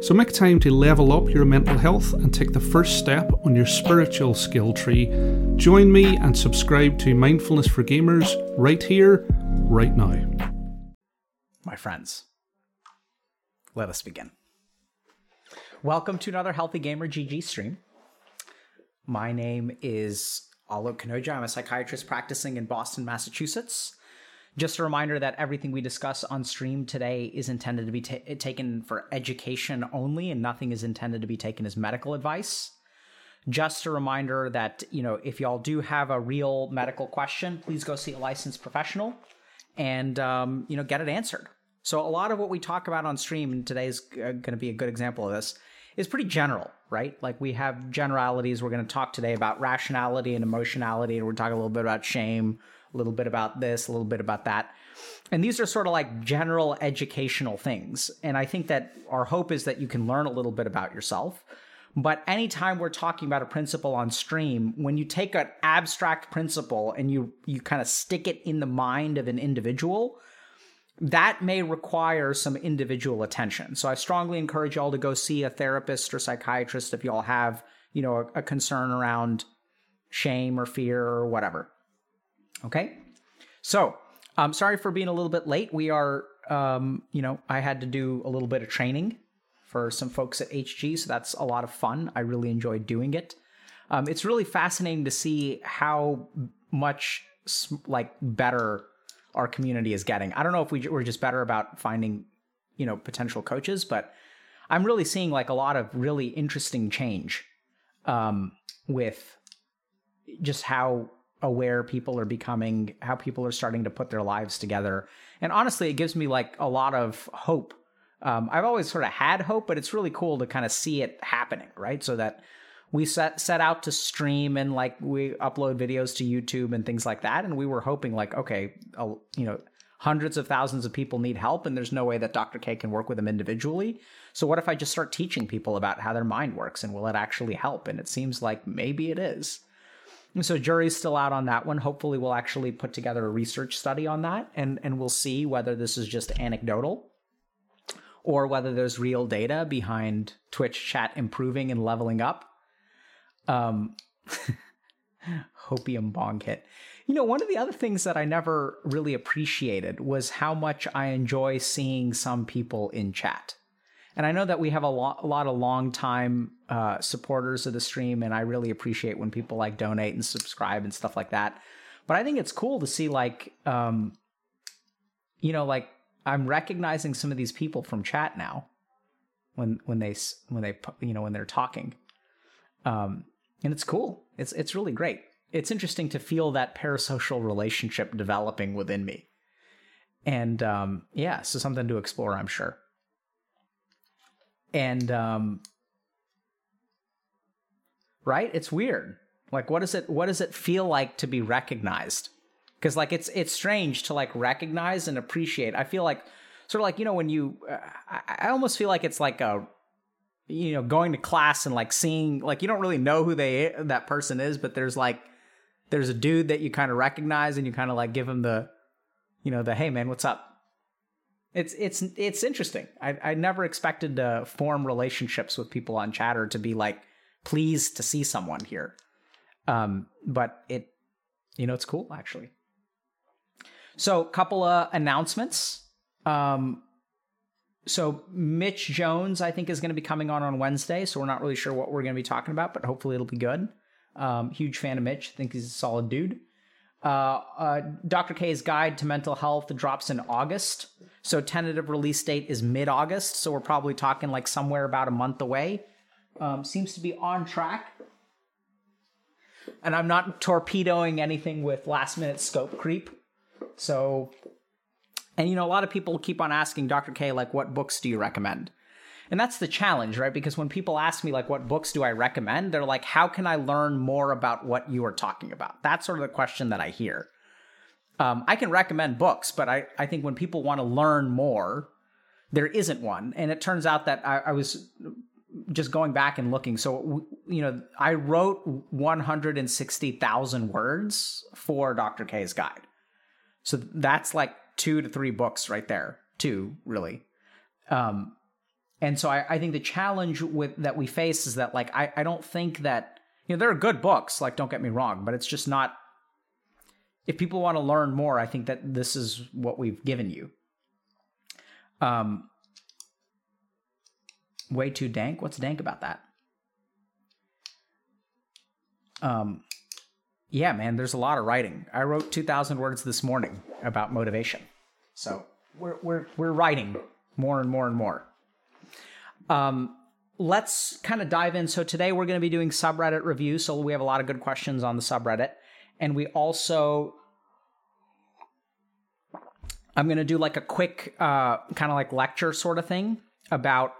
So make time to level up your mental health and take the first step on your spiritual skill tree. Join me and subscribe to Mindfulness for Gamers right here, right now. My friends, let us begin. Welcome to another Healthy Gamer GG stream. My name is Alok Kanojia. I'm a psychiatrist practicing in Boston, Massachusetts. Just a reminder that everything we discuss on stream today is intended to be ta- taken for education only, and nothing is intended to be taken as medical advice. Just a reminder that, you know, if y'all do have a real medical question, please go see a licensed professional and, um, you know, get it answered. So, a lot of what we talk about on stream, and today is going to be a good example of this, is pretty general, right? Like we have generalities. We're going to talk today about rationality and emotionality, and we're talking a little bit about shame a little bit about this, a little bit about that. And these are sort of like general educational things. And I think that our hope is that you can learn a little bit about yourself. But anytime we're talking about a principle on stream, when you take an abstract principle and you you kind of stick it in the mind of an individual, that may require some individual attention. So I strongly encourage y'all to go see a therapist or psychiatrist if y'all have, you know, a, a concern around shame or fear or whatever. Okay. So, I'm um, sorry for being a little bit late. We are, um, you know, I had to do a little bit of training for some folks at HG, so that's a lot of fun. I really enjoyed doing it. Um, it's really fascinating to see how much like better our community is getting. I don't know if we, we're just better about finding, you know, potential coaches, but I'm really seeing like a lot of really interesting change um, with just how aware people are becoming, how people are starting to put their lives together. And honestly, it gives me like a lot of hope. Um, I've always sort of had hope, but it's really cool to kind of see it happening, right? So that we set set out to stream and like we upload videos to YouTube and things like that, and we were hoping like, okay, you know, hundreds of thousands of people need help, and there's no way that Dr. K can work with them individually. So what if I just start teaching people about how their mind works, and will it actually help? And it seems like maybe it is. So jury's still out on that one. Hopefully, we'll actually put together a research study on that, and and we'll see whether this is just anecdotal or whether there's real data behind Twitch chat improving and leveling up. Um, hopium bong hit. You know, one of the other things that I never really appreciated was how much I enjoy seeing some people in chat. And I know that we have a, lo- a lot of long time uh, supporters of the stream, and I really appreciate when people like donate and subscribe and stuff like that. But I think it's cool to see like, um, you know, like I'm recognizing some of these people from chat now when when they when they you know when they're talking, um, and it's cool. It's it's really great. It's interesting to feel that parasocial relationship developing within me, and um, yeah, so something to explore, I'm sure and um right? It's weird. Like what does it what does it feel like to be recognized? Because like it's it's strange to like recognize and appreciate. I feel like sort of like you know when you uh, I, I almost feel like it's like a you know going to class and like seeing like you don't really know who they that person is but there's like there's a dude that you kind of recognize and you kind of like give him the you know the hey man what's up it's it's it's interesting. I I never expected to form relationships with people on Chatter to be like pleased to see someone here. Um, but it, you know, it's cool actually. So, couple of announcements. Um, so Mitch Jones, I think, is going to be coming on on Wednesday. So we're not really sure what we're going to be talking about, but hopefully it'll be good. Um, huge fan of Mitch. I think he's a solid dude. Uh, uh, Dr. K's Guide to Mental Health drops in August. So tentative release date is mid August. So we're probably talking like somewhere about a month away. Um, seems to be on track. And I'm not torpedoing anything with last minute scope creep. So, and you know, a lot of people keep on asking Dr. K, like, what books do you recommend? And that's the challenge, right? Because when people ask me, like, what books do I recommend? They're like, how can I learn more about what you are talking about? That's sort of the question that I hear. Um, I can recommend books, but I, I think when people want to learn more, there isn't one. And it turns out that I, I was just going back and looking. So, you know, I wrote 160,000 words for Dr. K's guide. So that's like two to three books right there. Two, really. Um, and so I, I think the challenge with that we face is that like I, I don't think that you know there are good books like don't get me wrong but it's just not if people want to learn more i think that this is what we've given you. Um way too dank? What's dank about that? Um yeah man there's a lot of writing. I wrote 2000 words this morning about motivation. So we're we're we're writing more and more and more um, let's kind of dive in. So today we're going to be doing subreddit review. So we have a lot of good questions on the subreddit, and we also I'm going to do like a quick uh, kind of like lecture sort of thing about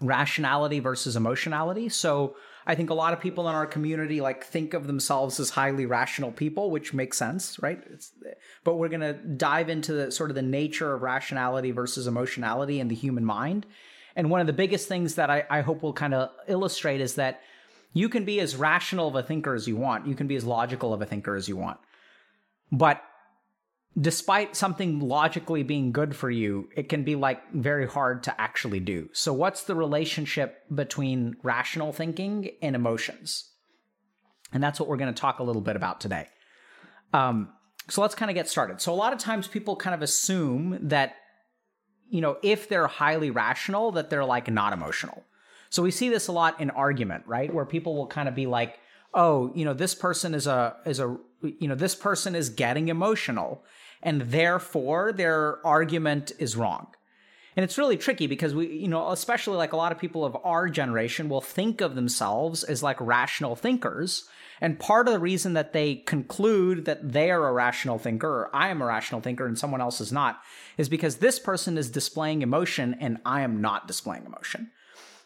rationality versus emotionality. So I think a lot of people in our community like think of themselves as highly rational people, which makes sense, right? It's, but we're going to dive into the sort of the nature of rationality versus emotionality in the human mind and one of the biggest things that I, I hope will kind of illustrate is that you can be as rational of a thinker as you want. You can be as logical of a thinker as you want. But despite something logically being good for you, it can be like very hard to actually do. So, what's the relationship between rational thinking and emotions? And that's what we're going to talk a little bit about today. Um, so, let's kind of get started. So, a lot of times people kind of assume that you know, if they're highly rational, that they're like not emotional. So we see this a lot in argument, right? Where people will kind of be like, "Oh, you know, this person is a is a you know, this person is getting emotional and therefore their argument is wrong." And it's really tricky because we, you know, especially like a lot of people of our generation will think of themselves as like rational thinkers and part of the reason that they conclude that they are a rational thinker, or I am a rational thinker and someone else is not, is because this person is displaying emotion and I am not displaying emotion.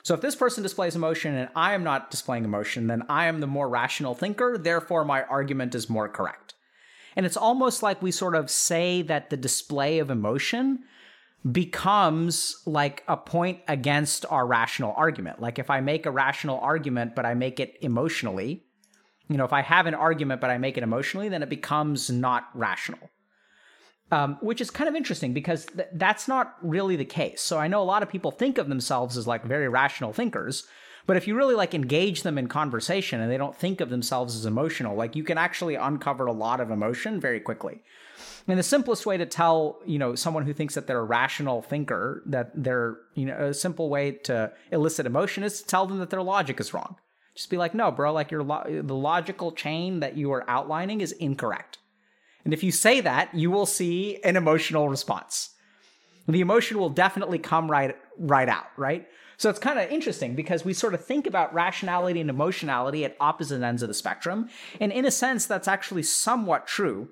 So if this person displays emotion and I am not displaying emotion, then I am the more rational thinker, therefore my argument is more correct. And it's almost like we sort of say that the display of emotion becomes like a point against our rational argument. Like if I make a rational argument, but I make it emotionally, you know, if I have an argument but I make it emotionally, then it becomes not rational. Um, which is kind of interesting because th- that's not really the case. So I know a lot of people think of themselves as like very rational thinkers, but if you really like engage them in conversation and they don't think of themselves as emotional, like you can actually uncover a lot of emotion very quickly. And the simplest way to tell, you know, someone who thinks that they're a rational thinker that they're, you know, a simple way to elicit emotion is to tell them that their logic is wrong. Just be like, no, bro, like your lo- the logical chain that you are outlining is incorrect. And if you say that, you will see an emotional response. The emotion will definitely come right right out, right? So it's kind of interesting because we sort of think about rationality and emotionality at opposite ends of the spectrum. And in a sense, that's actually somewhat true.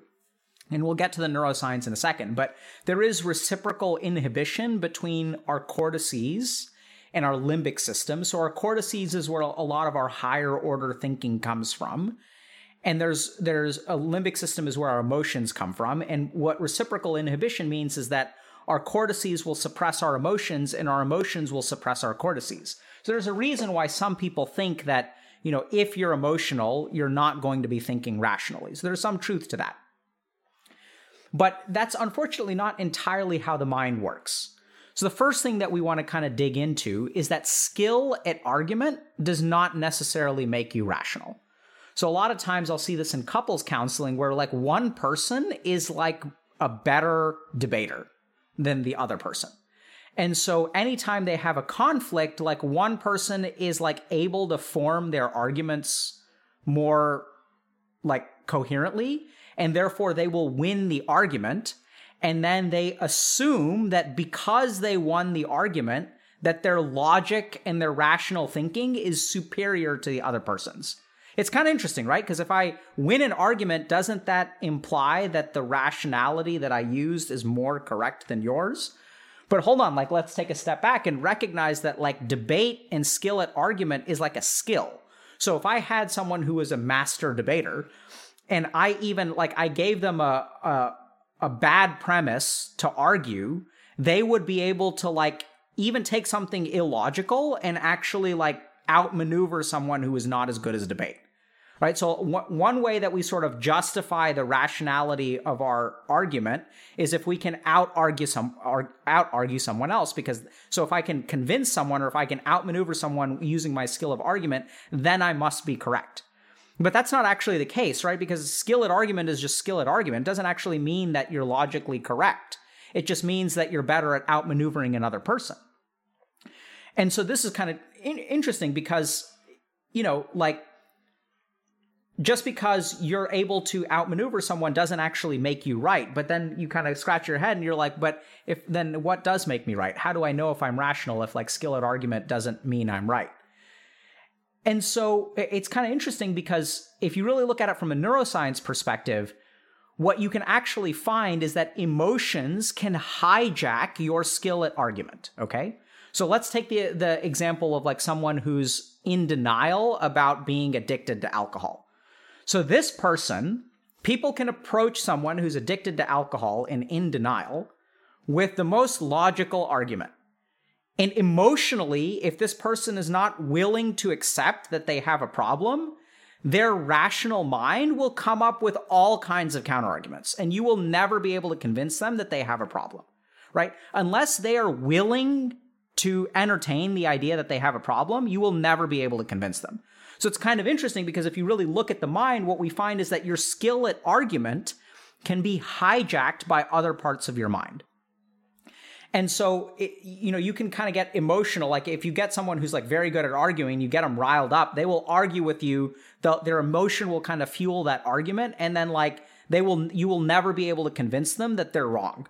And we'll get to the neuroscience in a second, but there is reciprocal inhibition between our cortices and our limbic system. So our cortices is where a lot of our higher order thinking comes from. And there's there's a limbic system is where our emotions come from. And what reciprocal inhibition means is that our cortices will suppress our emotions and our emotions will suppress our cortices. So there's a reason why some people think that, you know, if you're emotional, you're not going to be thinking rationally. So there's some truth to that. But that's unfortunately not entirely how the mind works. So, the first thing that we want to kind of dig into is that skill at argument does not necessarily make you rational. So, a lot of times I'll see this in couples counseling where, like, one person is like a better debater than the other person. And so, anytime they have a conflict, like, one person is like able to form their arguments more like coherently, and therefore they will win the argument. And then they assume that because they won the argument that their logic and their rational thinking is superior to the other person's. It's kind of interesting right? Because if i win an argument doesn't that imply that the rationality that i used is more correct than yours? But hold on, like let's take a step back and recognize that like debate and skill at argument is like a skill. So if I had someone who was a master debater, and I even like I gave them a a, a bad premise to argue, they would be able to like even take something illogical and actually like outmaneuver someone who is not as good as debate right? So one way that we sort of justify the rationality of our argument is if we can out argue some out argue someone else. Because so if I can convince someone or if I can outmaneuver someone using my skill of argument, then I must be correct. But that's not actually the case, right? Because skill at argument is just skill at argument. It doesn't actually mean that you're logically correct. It just means that you're better at outmaneuvering another person. And so this is kind of in- interesting because, you know, like just because you're able to outmaneuver someone doesn't actually make you right. But then you kind of scratch your head and you're like, but if then what does make me right? How do I know if I'm rational if like skill at argument doesn't mean I'm right? And so it's kind of interesting because if you really look at it from a neuroscience perspective, what you can actually find is that emotions can hijack your skill at argument. Okay. So let's take the, the example of like someone who's in denial about being addicted to alcohol so this person, people can approach someone who's addicted to alcohol and in denial with the most logical argument. And emotionally, if this person is not willing to accept that they have a problem, their rational mind will come up with all kinds of counterarguments, and you will never be able to convince them that they have a problem, right? Unless they are willing to entertain the idea that they have a problem, you will never be able to convince them. So it's kind of interesting because if you really look at the mind, what we find is that your skill at argument can be hijacked by other parts of your mind. And so, it, you know, you can kind of get emotional. Like if you get someone who's like very good at arguing, you get them riled up, they will argue with you. The, their emotion will kind of fuel that argument. And then like they will, you will never be able to convince them that they're wrong.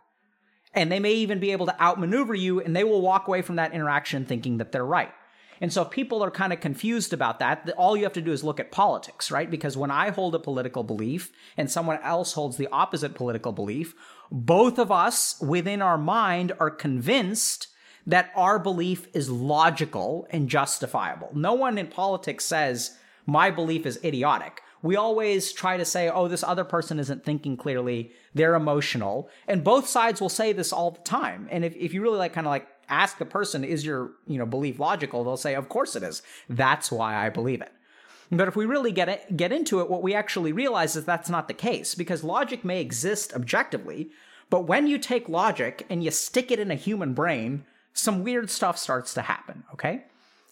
And they may even be able to outmaneuver you and they will walk away from that interaction thinking that they're right. And so if people are kind of confused about that, all you have to do is look at politics, right? Because when I hold a political belief and someone else holds the opposite political belief, both of us within our mind are convinced that our belief is logical and justifiable. No one in politics says, my belief is idiotic. We always try to say, oh, this other person isn't thinking clearly, they're emotional. And both sides will say this all the time. And if, if you really like kind of like ask the person, is your, you know, belief logical? They'll say, of course it is. That's why I believe it. But if we really get it, get into it, what we actually realize is that's not the case because logic may exist objectively, but when you take logic and you stick it in a human brain, some weird stuff starts to happen, okay?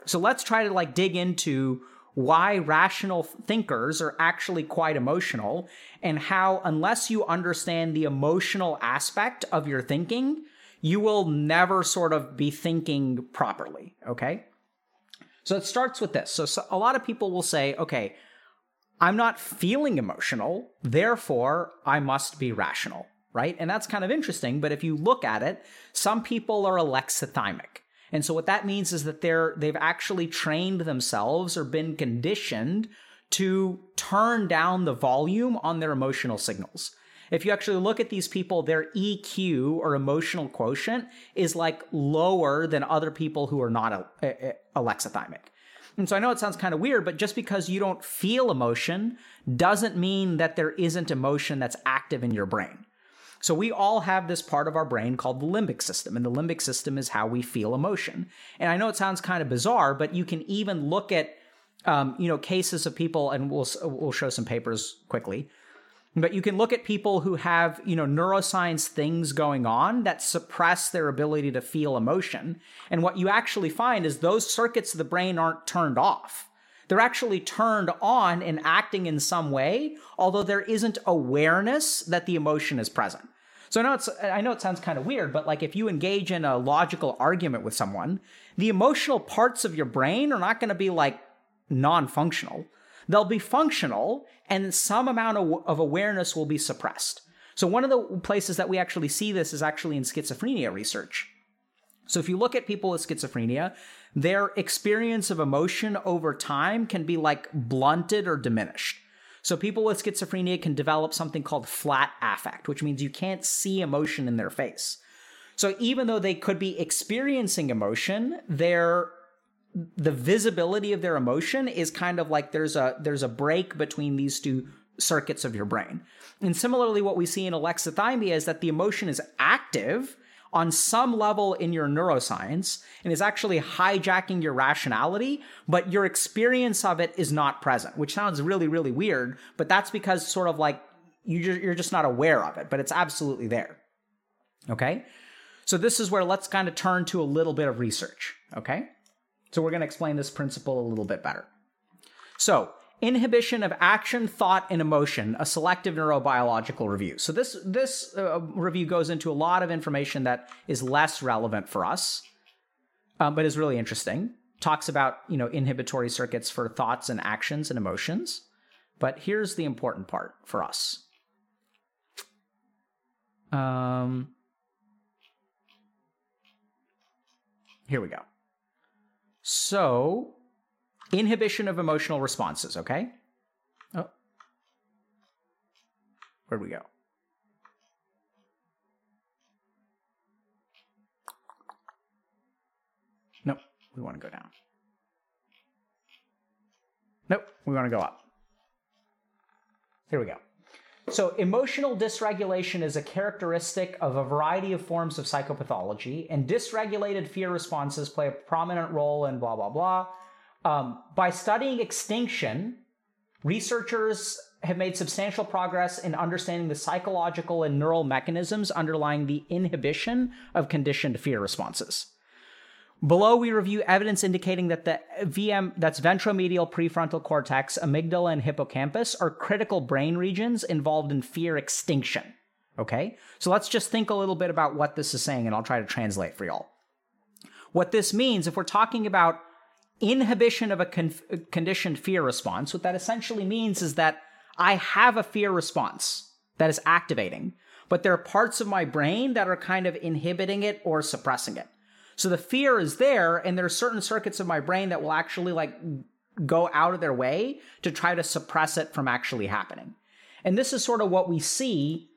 So let's try to like dig into why rational thinkers are actually quite emotional and how unless you understand the emotional aspect of your thinking, you will never sort of be thinking properly. Okay. So it starts with this. So, so, a lot of people will say, okay, I'm not feeling emotional, therefore I must be rational, right? And that's kind of interesting. But if you look at it, some people are alexithymic. And so what that means is that they're they've actually trained themselves or been conditioned to turn down the volume on their emotional signals if you actually look at these people, their EQ or emotional quotient is like lower than other people who are not alexithymic. And so I know it sounds kind of weird, but just because you don't feel emotion doesn't mean that there isn't emotion that's active in your brain. So we all have this part of our brain called the limbic system, and the limbic system is how we feel emotion. And I know it sounds kind of bizarre, but you can even look at um, you know cases of people, and we'll we'll show some papers quickly but you can look at people who have, you know, neuroscience things going on that suppress their ability to feel emotion. And what you actually find is those circuits of the brain aren't turned off. They're actually turned on and acting in some way, although there isn't awareness that the emotion is present. So I know it's I know it sounds kind of weird, but like if you engage in a logical argument with someone, the emotional parts of your brain are not going to be like non-functional. They'll be functional and some amount of, of awareness will be suppressed. So, one of the places that we actually see this is actually in schizophrenia research. So, if you look at people with schizophrenia, their experience of emotion over time can be like blunted or diminished. So, people with schizophrenia can develop something called flat affect, which means you can't see emotion in their face. So even though they could be experiencing emotion, their the visibility of their emotion is kind of like there's a there's a break between these two circuits of your brain. And similarly, what we see in alexithymia is that the emotion is active on some level in your neuroscience and is actually hijacking your rationality, but your experience of it is not present, which sounds really, really weird, but that's because sort of like you you're just not aware of it, but it's absolutely there. Okay? So this is where let's kind of turn to a little bit of research. Okay? So we're going to explain this principle a little bit better. So, inhibition of action, thought, and emotion, a selective neurobiological review. So this this uh, review goes into a lot of information that is less relevant for us, um, but is really interesting. Talks about you know inhibitory circuits for thoughts and actions and emotions. But here's the important part for us. Um, here we go. So Inhibition of emotional responses, okay? Oh. Where'd we go? Nope, we want to go down. Nope, we want to go up. Here we go. So, emotional dysregulation is a characteristic of a variety of forms of psychopathology, and dysregulated fear responses play a prominent role in blah, blah, blah. Um, by studying extinction, researchers have made substantial progress in understanding the psychological and neural mechanisms underlying the inhibition of conditioned fear responses. Below, we review evidence indicating that the VM, that's ventromedial prefrontal cortex, amygdala, and hippocampus, are critical brain regions involved in fear extinction. Okay? So let's just think a little bit about what this is saying, and I'll try to translate for y'all. What this means, if we're talking about inhibition of a con- conditioned fear response, what that essentially means is that I have a fear response that is activating, but there are parts of my brain that are kind of inhibiting it or suppressing it. So the fear is there, and there are certain circuits of my brain that will actually like go out of their way to try to suppress it from actually happening. And this is sort of what we see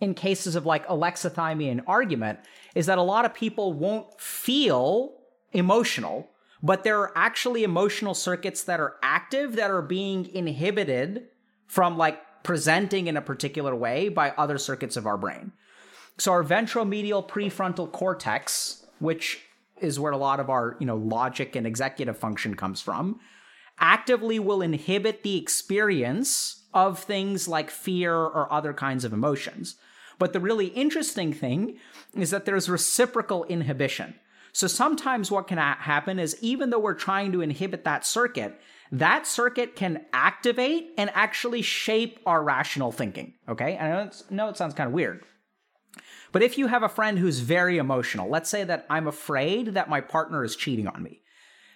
in cases of like alexithymia and argument is that a lot of people won't feel emotional but there are actually emotional circuits that are active that are being inhibited from like presenting in a particular way by other circuits of our brain. So our ventromedial prefrontal cortex, which is where a lot of our, you know, logic and executive function comes from, actively will inhibit the experience of things like fear or other kinds of emotions. But the really interesting thing is that there's reciprocal inhibition. So sometimes what can happen is even though we're trying to inhibit that circuit, that circuit can activate and actually shape our rational thinking. Okay. I know, know it sounds kind of weird. But if you have a friend who's very emotional, let's say that I'm afraid that my partner is cheating on me.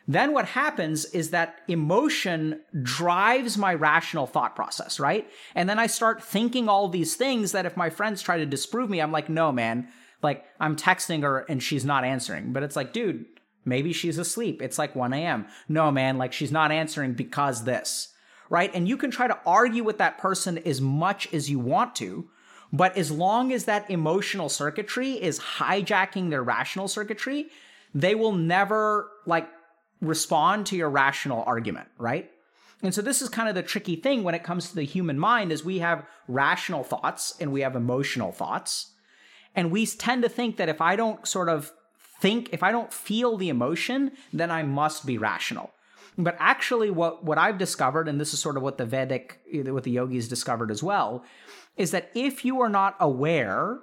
Then what happens is that emotion drives my rational thought process, right? And then I start thinking all these things that if my friends try to disprove me, I'm like, no, man, like I'm texting her and she's not answering, but it's like, dude, maybe she's asleep. It's like 1 a.m. No, man, like she's not answering because this, right? And you can try to argue with that person as much as you want to, but as long as that emotional circuitry is hijacking their rational circuitry, they will never like respond to your rational argument, right? And so this is kind of the tricky thing when it comes to the human mind is we have rational thoughts and we have emotional thoughts. And we tend to think that if I don't sort of think, if I don't feel the emotion, then I must be rational. But actually, what, what I've discovered, and this is sort of what the Vedic, what the yogis discovered as well, is that if you are not aware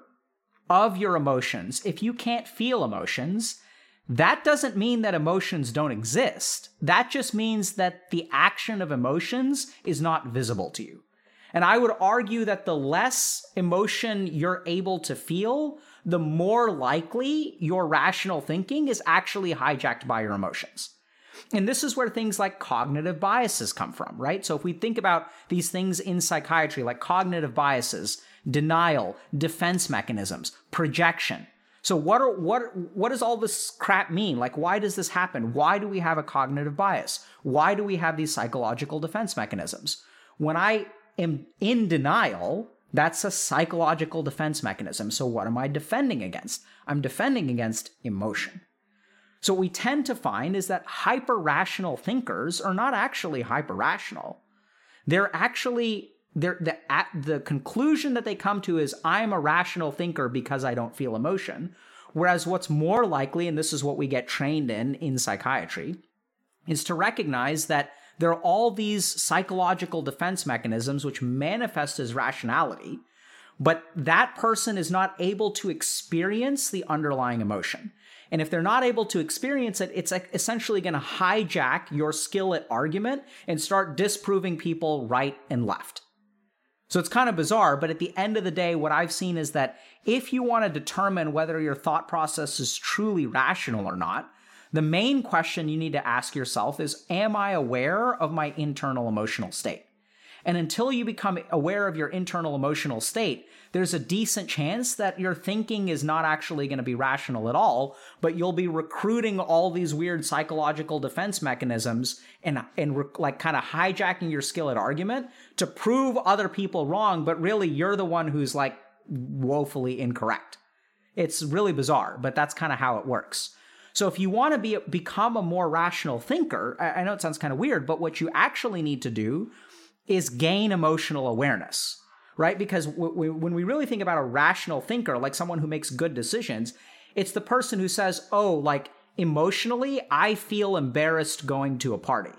of your emotions, if you can't feel emotions, that doesn't mean that emotions don't exist. That just means that the action of emotions is not visible to you. And I would argue that the less emotion you're able to feel, the more likely your rational thinking is actually hijacked by your emotions. And this is where things like cognitive biases come from, right? So if we think about these things in psychiatry, like cognitive biases, denial, defense mechanisms, projection. So what are what what does all this crap mean? Like why does this happen? Why do we have a cognitive bias? Why do we have these psychological defense mechanisms? When I am in denial, That's a psychological defense mechanism. So, what am I defending against? I'm defending against emotion. So, what we tend to find is that hyper rational thinkers are not actually hyper rational. They're actually, they're, the, at the conclusion that they come to is, I'm a rational thinker because I don't feel emotion. Whereas, what's more likely, and this is what we get trained in in psychiatry, is to recognize that there are all these psychological defense mechanisms which manifest as rationality, but that person is not able to experience the underlying emotion. And if they're not able to experience it, it's essentially going to hijack your skill at argument and start disproving people right and left. So it's kind of bizarre, but at the end of the day, what I've seen is that if you want to determine whether your thought process is truly rational or not, the main question you need to ask yourself is Am I aware of my internal emotional state? And until you become aware of your internal emotional state, there's a decent chance that your thinking is not actually going to be rational at all, but you'll be recruiting all these weird psychological defense mechanisms and, and re- like kind of hijacking your skill at argument to prove other people wrong, but really you're the one who's like woefully incorrect. It's really bizarre, but that's kind of how it works. So if you want to be become a more rational thinker, I, I know it sounds kind of weird, but what you actually need to do is gain emotional awareness, right? Because w- w- when we really think about a rational thinker, like someone who makes good decisions, it's the person who says, "Oh, like emotionally, I feel embarrassed going to a party."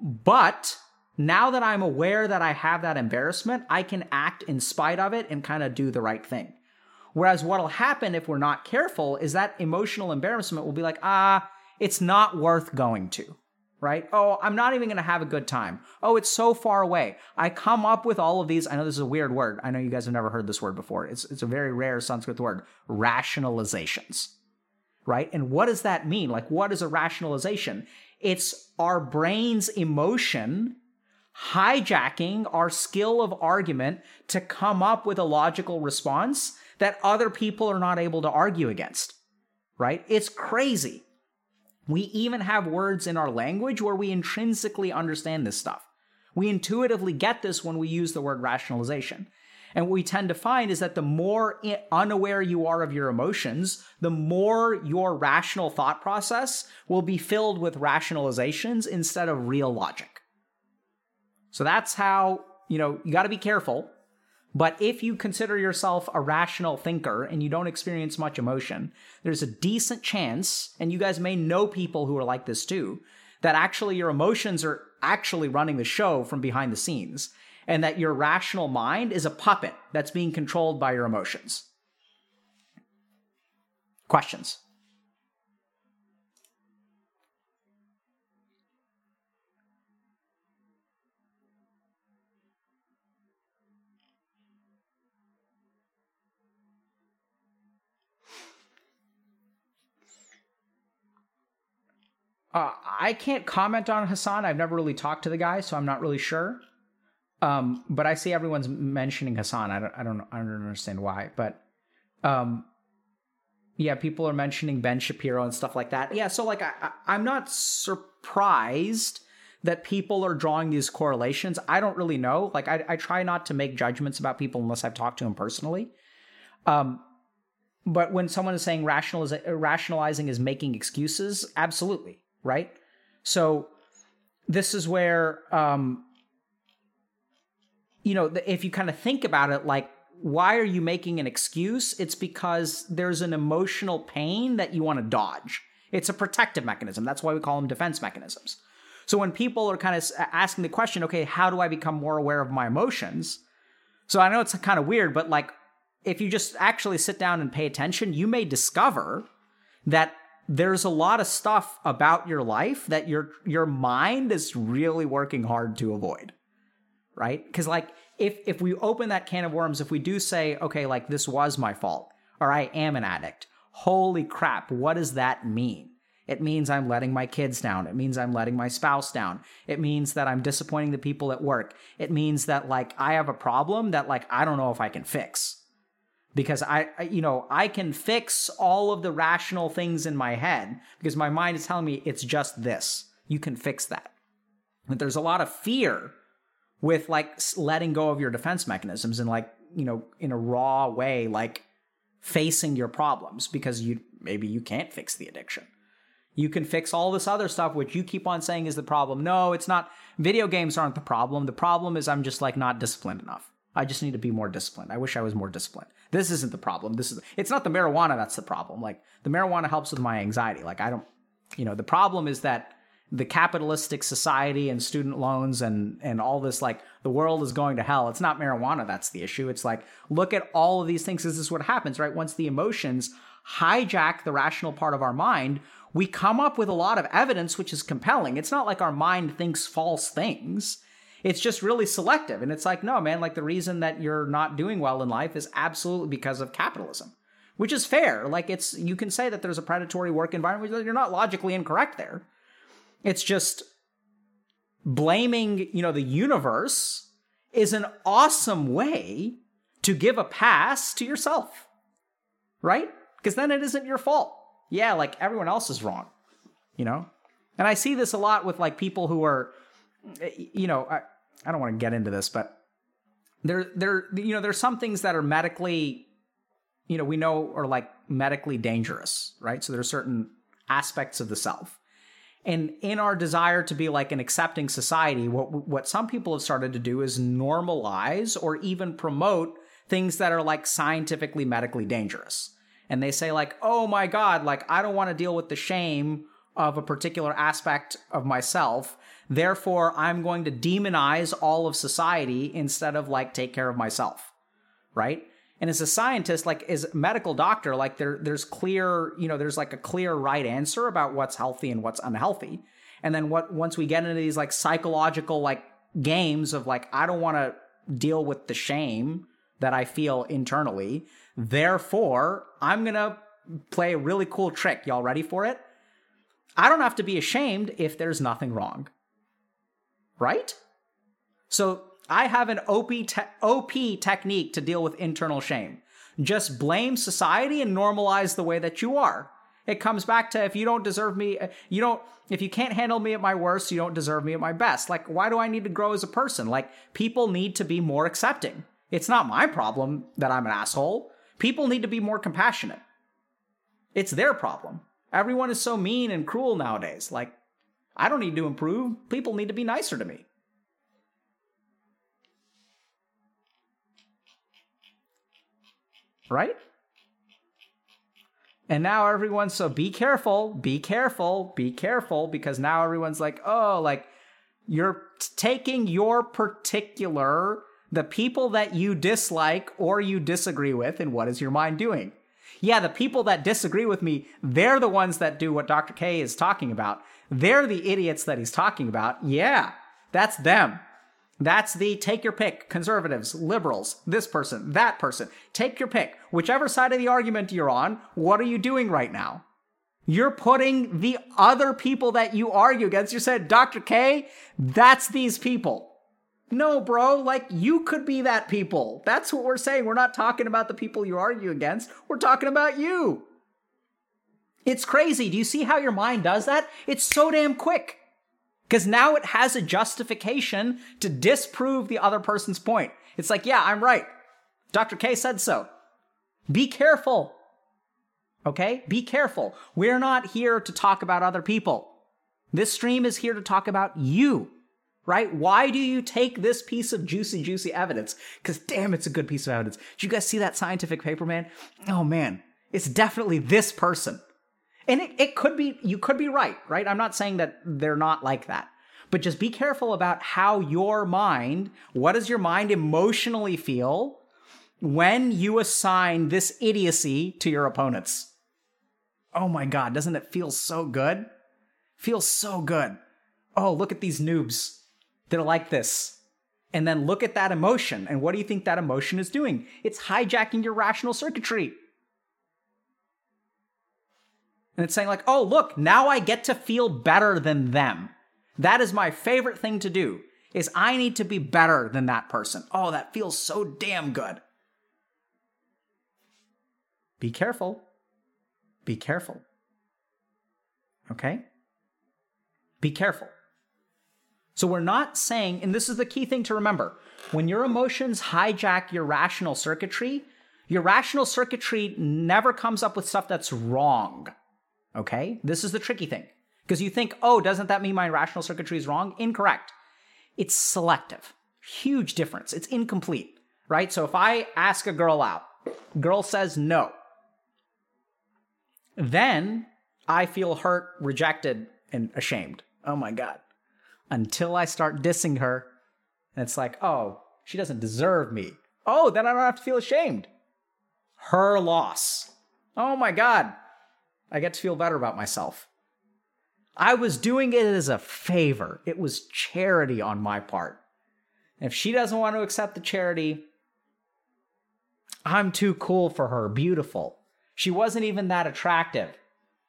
But now that I'm aware that I have that embarrassment, I can act in spite of it and kind of do the right thing. Whereas what'll happen if we're not careful is that emotional embarrassment will be like, ah, it's not worth going to, right? Oh, I'm not even going to have a good time. Oh, it's so far away. I come up with all of these. I know this is a weird word. I know you guys have never heard this word before. It's, it's a very rare Sanskrit word, rationalizations, right? And what does that mean? Like, what is a rationalization? It's our brain's emotion hijacking our skill of argument to come up with a logical response that other people are not able to argue against, right? It's crazy. We even have words in our language where we intrinsically understand this stuff. We intuitively get this when we use the word rationalization. And what we tend to find is that the more unaware you are of your emotions, the more your rational thought process will be filled with rationalizations instead of real logic. So that's how, you know, you got to be careful but if you consider yourself a rational thinker and you don't experience much emotion, there's a decent chance, and you guys may know people who are like this too, that actually your emotions are actually running the show from behind the scenes, and that your rational mind is a puppet that's being controlled by your emotions. Questions? Uh, I can't comment on Hasan. I've never really talked to the guy, so I'm not really sure. Um, but I see everyone's mentioning Hasan. I don't, I don't, I don't understand why. But, um, yeah, people are mentioning Ben Shapiro and stuff like that. Yeah, so like I, I, I'm not surprised that people are drawing these correlations. I don't really know. Like I, I try not to make judgments about people unless I've talked to them personally. Um, but when someone is saying rationaliz- rationalizing is making excuses, absolutely right? So this is where, um, you know, if you kind of think about it, like, why are you making an excuse? It's because there's an emotional pain that you want to dodge. It's a protective mechanism. That's why we call them defense mechanisms. So when people are kind of asking the question, okay, how do I become more aware of my emotions? So I know it's kind of weird, but like if you just actually sit down and pay attention, you may discover that there's a lot of stuff about your life that your your mind is really working hard to avoid right? Because like if if we open that can of worms if we do say okay like this was my fault or i am an addict. Holy crap what does that mean? It means i'm letting my kids down. It means i'm letting my spouse down. It means that i'm disappointing the people at work. It means that like i have a problem that like i don't know if i can fix because I, you know, I can fix all of the rational things in my head because my mind is telling me it's just this. You can fix that. But there's a lot of fear with like letting go of your defense mechanisms and like, you know, in a raw way, like facing your problems because you maybe you can't fix the addiction. You can fix all this other stuff, which you keep on saying is the problem. No, it's not. Video games aren't the problem. The problem is I'm just like not disciplined enough. I just need to be more disciplined. I wish I was more disciplined. This isn't the problem. This is it's not the marijuana that's the problem. Like the marijuana helps with my anxiety. Like I don't you know, the problem is that the capitalistic society and student loans and and all this like the world is going to hell. It's not marijuana that's the issue. It's like look at all of these things. This is what happens, right? Once the emotions hijack the rational part of our mind, we come up with a lot of evidence which is compelling. It's not like our mind thinks false things. It's just really selective. And it's like, no, man, like the reason that you're not doing well in life is absolutely because of capitalism, which is fair. Like it's, you can say that there's a predatory work environment. You're not logically incorrect there. It's just blaming, you know, the universe is an awesome way to give a pass to yourself, right? Because then it isn't your fault. Yeah, like everyone else is wrong, you know? And I see this a lot with like people who are, you know, I, I don't want to get into this, but there, there, you know, there's some things that are medically, you know, we know are like medically dangerous, right? So there are certain aspects of the self. And in our desire to be like an accepting society, what what some people have started to do is normalize or even promote things that are like scientifically medically dangerous. And they say like, "Oh my god, like I don't want to deal with the shame of a particular aspect of myself. Therefore, I'm going to demonize all of society instead of like take care of myself." Right? And as a scientist, like as a medical doctor, like there there's clear, you know, there's like a clear right answer about what's healthy and what's unhealthy. And then what once we get into these like psychological like games of like I don't want to deal with the shame that I feel internally. Therefore, I'm going to play a really cool trick. Y'all ready for it? I don't have to be ashamed if there's nothing wrong. Right? So I have an OP, te- OP technique to deal with internal shame. Just blame society and normalize the way that you are. It comes back to if you don't deserve me, uh, you don't, if you can't handle me at my worst, you don't deserve me at my best. Like, why do I need to grow as a person? Like, people need to be more accepting. It's not my problem that I'm an asshole. People need to be more compassionate. It's their problem. Everyone is so mean and cruel nowadays. Like, I don't need to improve. People need to be nicer to me. right? And now everyone's so be careful, be careful, be careful, because now everyone's like, oh, like you're taking your particular, the people that you dislike or you disagree with, and what is your mind doing? Yeah, the people that disagree with me, they're the ones that do what Dr. K is talking about. They're the idiots that he's talking about. Yeah, that's them. That's the take your pick. Conservatives, liberals, this person, that person. Take your pick. Whichever side of the argument you're on, what are you doing right now? You're putting the other people that you argue against. You said, Dr. K, that's these people. No, bro, like you could be that people. That's what we're saying. We're not talking about the people you argue against. We're talking about you. It's crazy. Do you see how your mind does that? It's so damn quick. Because now it has a justification to disprove the other person's point. It's like, yeah, I'm right. Dr. K said so. Be careful. Okay? Be careful. We're not here to talk about other people. This stream is here to talk about you. Right? Why do you take this piece of juicy, juicy evidence? Because damn, it's a good piece of evidence. Did you guys see that scientific paper, man? Oh man, it's definitely this person. And it, it could be, you could be right, right? I'm not saying that they're not like that. But just be careful about how your mind, what does your mind emotionally feel when you assign this idiocy to your opponents? Oh my God, doesn't it feel so good? Feels so good. Oh, look at these noobs. They're like this. And then look at that emotion. And what do you think that emotion is doing? It's hijacking your rational circuitry. And it's saying, like, oh, look, now I get to feel better than them. That is my favorite thing to do. Is I need to be better than that person. Oh, that feels so damn good. Be careful. Be careful. Okay? Be careful. So we're not saying, and this is the key thing to remember when your emotions hijack your rational circuitry, your rational circuitry never comes up with stuff that's wrong. Okay? This is the tricky thing. Because you think, oh, doesn't that mean my rational circuitry is wrong? Incorrect. It's selective. Huge difference. It's incomplete, right? So if I ask a girl out, girl says no. Then I feel hurt, rejected, and ashamed. Oh my God. Until I start dissing her, and it's like, oh, she doesn't deserve me. Oh, then I don't have to feel ashamed. Her loss. Oh my God. I get to feel better about myself. I was doing it as a favor. It was charity on my part. And if she doesn't want to accept the charity, I'm too cool for her. Beautiful. She wasn't even that attractive,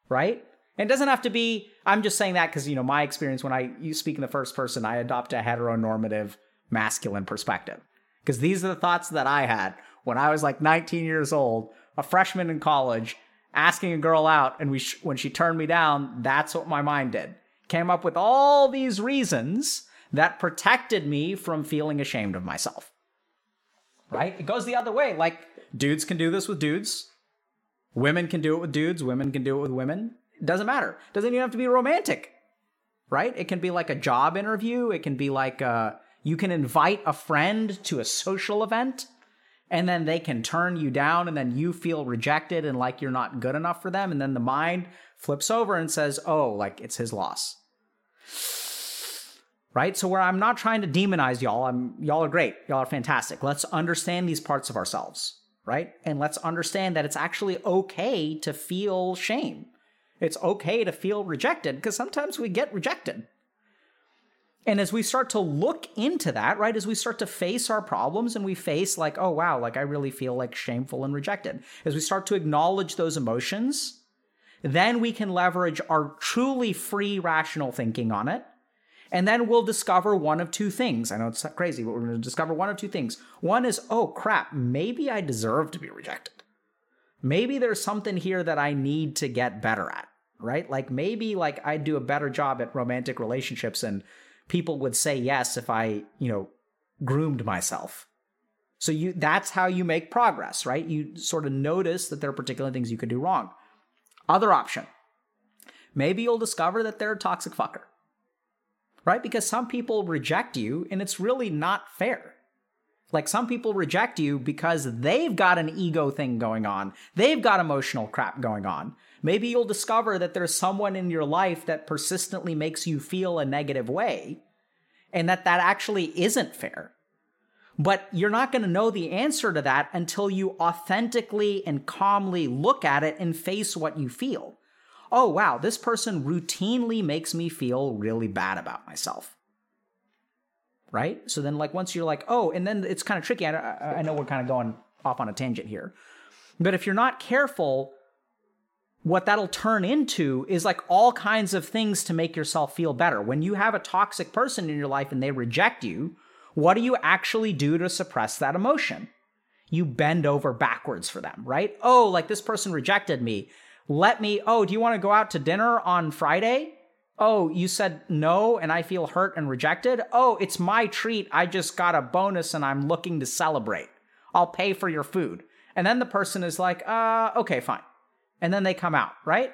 right? It doesn't have to be, I'm just saying that because, you know, my experience when I you speak in the first person, I adopt a heteronormative masculine perspective. Because these are the thoughts that I had when I was like 19 years old, a freshman in college, asking a girl out, and we sh- when she turned me down, that's what my mind did. Came up with all these reasons that protected me from feeling ashamed of myself. Right? It goes the other way. Like dudes can do this with dudes. Women can do it with dudes, women can do it with women. Doesn't matter. Doesn't even have to be romantic. Right? It can be like a job interview, it can be like uh you can invite a friend to a social event and then they can turn you down and then you feel rejected and like you're not good enough for them and then the mind flips over and says, "Oh, like it's his loss." Right? So where I'm not trying to demonize y'all, I'm y'all are great. Y'all are fantastic. Let's understand these parts of ourselves right? And let's understand that it's actually okay to feel shame. It's okay to feel rejected because sometimes we get rejected. And as we start to look into that, right, as we start to face our problems and we face, like, oh, wow, like I really feel like shameful and rejected, as we start to acknowledge those emotions, then we can leverage our truly free rational thinking on it and then we'll discover one of two things. I know it's crazy, but we're going to discover one of two things. One is, oh crap, maybe I deserve to be rejected. Maybe there's something here that I need to get better at, right? Like maybe like I'd do a better job at romantic relationships and people would say yes if I, you know, groomed myself. So you that's how you make progress, right? You sort of notice that there are particular things you could do wrong. Other option. Maybe you'll discover that they're a toxic fucker right? Because some people reject you and it's really not fair. Like some people reject you because they've got an ego thing going on. They've got emotional crap going on. Maybe you'll discover that there's someone in your life that persistently makes you feel a negative way and that that actually isn't fair. But you're not going to know the answer to that until you authentically and calmly look at it and face what you feel oh, wow, this person routinely makes me feel really bad about myself. Right? So then, like, once you're like, oh, and then it's kind of tricky. I, I know we're kind of going off on a tangent here. But if you're not careful, what that'll turn into is like all kinds of things to make yourself feel better. When you have a toxic person in your life and they reject you, what do you actually do to suppress that emotion? You bend over backwards for them, right? Oh, like this person rejected me let me, oh, do you want to go out to dinner on Friday? Oh, you said no and I feel hurt and rejected? Oh, it's my treat. I just got a bonus and I'm looking to celebrate. I'll pay for your food. And then the person is like, uh, okay, fine. And then they come out, right?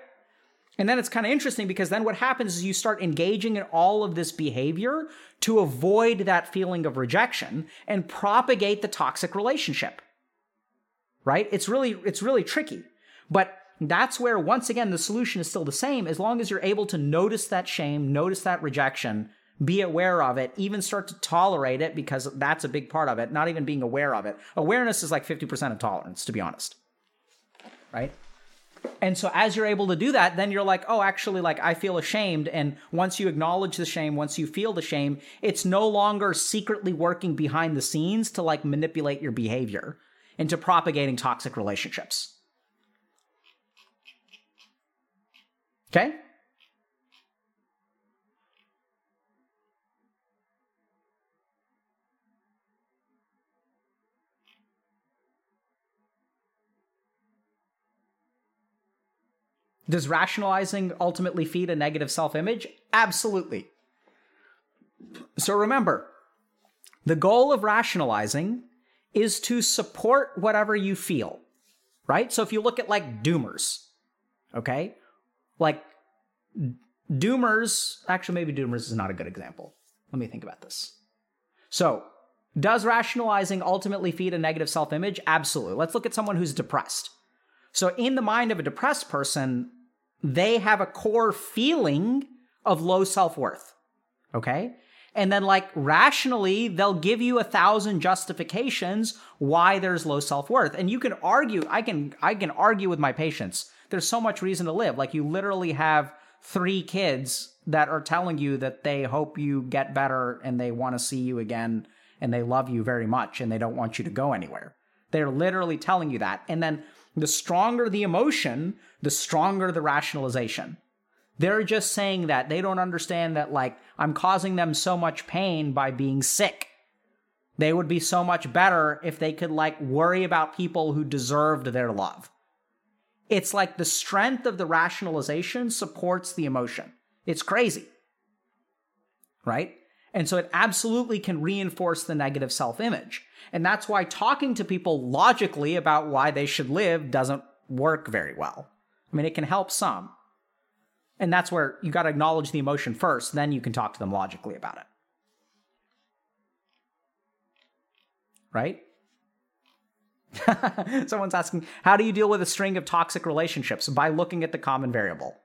And then it's kind of interesting because then what happens is you start engaging in all of this behavior to avoid that feeling of rejection and propagate the toxic relationship. Right? It's really it's really tricky. But that's where, once again, the solution is still the same as long as you're able to notice that shame, notice that rejection, be aware of it, even start to tolerate it because that's a big part of it, not even being aware of it. Awareness is like 50% of tolerance, to be honest. Right? And so as you're able to do that, then you're like, oh, actually, like I feel ashamed. And once you acknowledge the shame, once you feel the shame, it's no longer secretly working behind the scenes to like manipulate your behavior into propagating toxic relationships. Okay? Does rationalizing ultimately feed a negative self image? Absolutely. So remember, the goal of rationalizing is to support whatever you feel, right? So if you look at like doomers, okay? Like doomers, actually, maybe doomers is not a good example. Let me think about this. So, does rationalizing ultimately feed a negative self image? Absolutely. Let's look at someone who's depressed. So, in the mind of a depressed person, they have a core feeling of low self worth. Okay? And then, like, rationally, they'll give you a thousand justifications why there's low self worth. And you can argue, I can, I can argue with my patients. There's so much reason to live. Like, you literally have three kids that are telling you that they hope you get better and they want to see you again and they love you very much and they don't want you to go anywhere. They're literally telling you that. And then the stronger the emotion, the stronger the rationalization. They're just saying that they don't understand that, like, I'm causing them so much pain by being sick. They would be so much better if they could, like, worry about people who deserved their love. It's like the strength of the rationalization supports the emotion. It's crazy. Right? And so it absolutely can reinforce the negative self image. And that's why talking to people logically about why they should live doesn't work very well. I mean, it can help some. And that's where you got to acknowledge the emotion first, then you can talk to them logically about it. Right? Someone's asking, how do you deal with a string of toxic relationships? By looking at the common variable.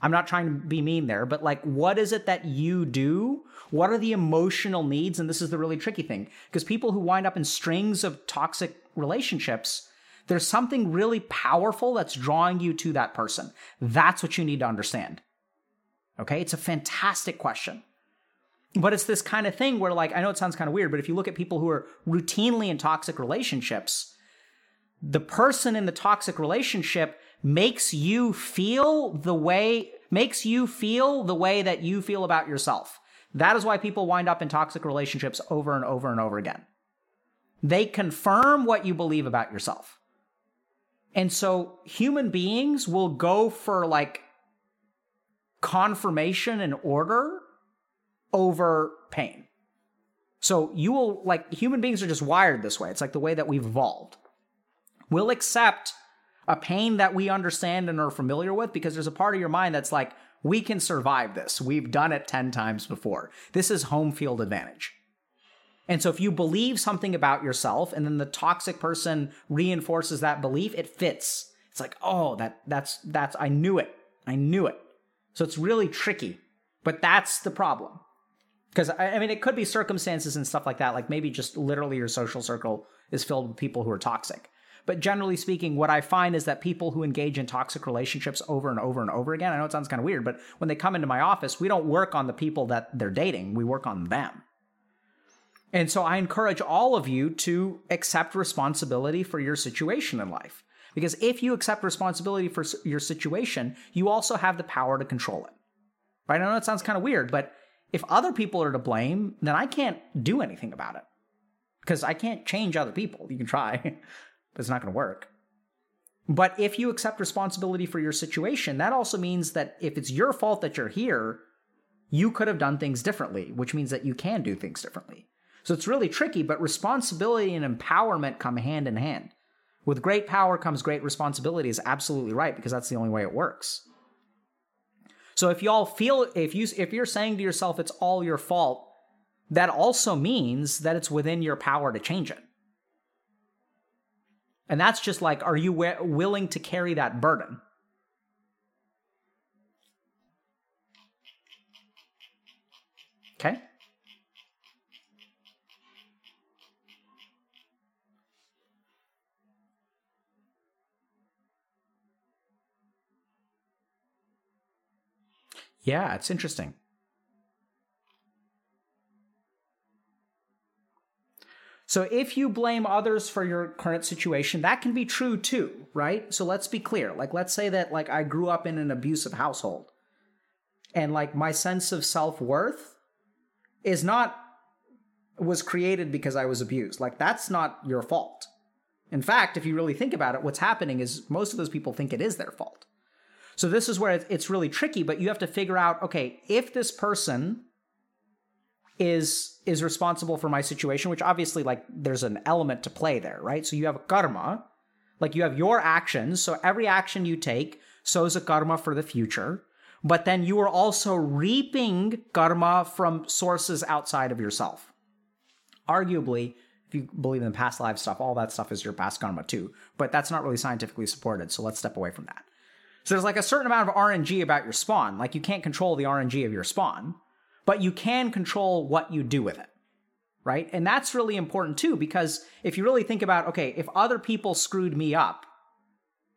I'm not trying to be mean there, but like, what is it that you do? What are the emotional needs? And this is the really tricky thing because people who wind up in strings of toxic relationships, there's something really powerful that's drawing you to that person. That's what you need to understand. Okay. It's a fantastic question. But it's this kind of thing where, like, I know it sounds kind of weird, but if you look at people who are routinely in toxic relationships, the person in the toxic relationship makes you feel the way makes you feel the way that you feel about yourself. That is why people wind up in toxic relationships over and over and over again. They confirm what you believe about yourself. And so human beings will go for like confirmation and order over pain. So you will like human beings are just wired this way. It's like the way that we've evolved. We'll accept a pain that we understand and are familiar with because there's a part of your mind that's like, we can survive this. We've done it 10 times before. This is home field advantage. And so if you believe something about yourself and then the toxic person reinforces that belief, it fits. It's like, oh, that that's that's I knew it. I knew it. So it's really tricky. But that's the problem. Because I mean it could be circumstances and stuff like that, like maybe just literally your social circle is filled with people who are toxic. But generally speaking, what I find is that people who engage in toxic relationships over and over and over again, I know it sounds kind of weird, but when they come into my office, we don't work on the people that they're dating, we work on them. And so I encourage all of you to accept responsibility for your situation in life. Because if you accept responsibility for your situation, you also have the power to control it. Right? I know it sounds kind of weird, but if other people are to blame, then I can't do anything about it. Because I can't change other people. You can try. it's not going to work. But if you accept responsibility for your situation, that also means that if it's your fault that you're here, you could have done things differently, which means that you can do things differently. So it's really tricky, but responsibility and empowerment come hand in hand. With great power comes great responsibility is absolutely right because that's the only way it works. So if y'all feel if you if you're saying to yourself it's all your fault, that also means that it's within your power to change it. And that's just like, are you willing to carry that burden? Okay? Yeah, it's interesting. So if you blame others for your current situation, that can be true too, right? So let's be clear. Like let's say that like I grew up in an abusive household and like my sense of self-worth is not was created because I was abused. Like that's not your fault. In fact, if you really think about it, what's happening is most of those people think it is their fault. So this is where it's really tricky, but you have to figure out okay, if this person is is responsible for my situation, which obviously like there's an element to play there, right? So you have karma, like you have your actions. So every action you take sows a karma for the future, but then you are also reaping karma from sources outside of yourself. Arguably, if you believe in past life stuff, all that stuff is your past karma too. But that's not really scientifically supported, so let's step away from that. So there's like a certain amount of RNG about your spawn. Like you can't control the RNG of your spawn, but you can control what you do with it. Right? And that's really important too, because if you really think about, okay, if other people screwed me up,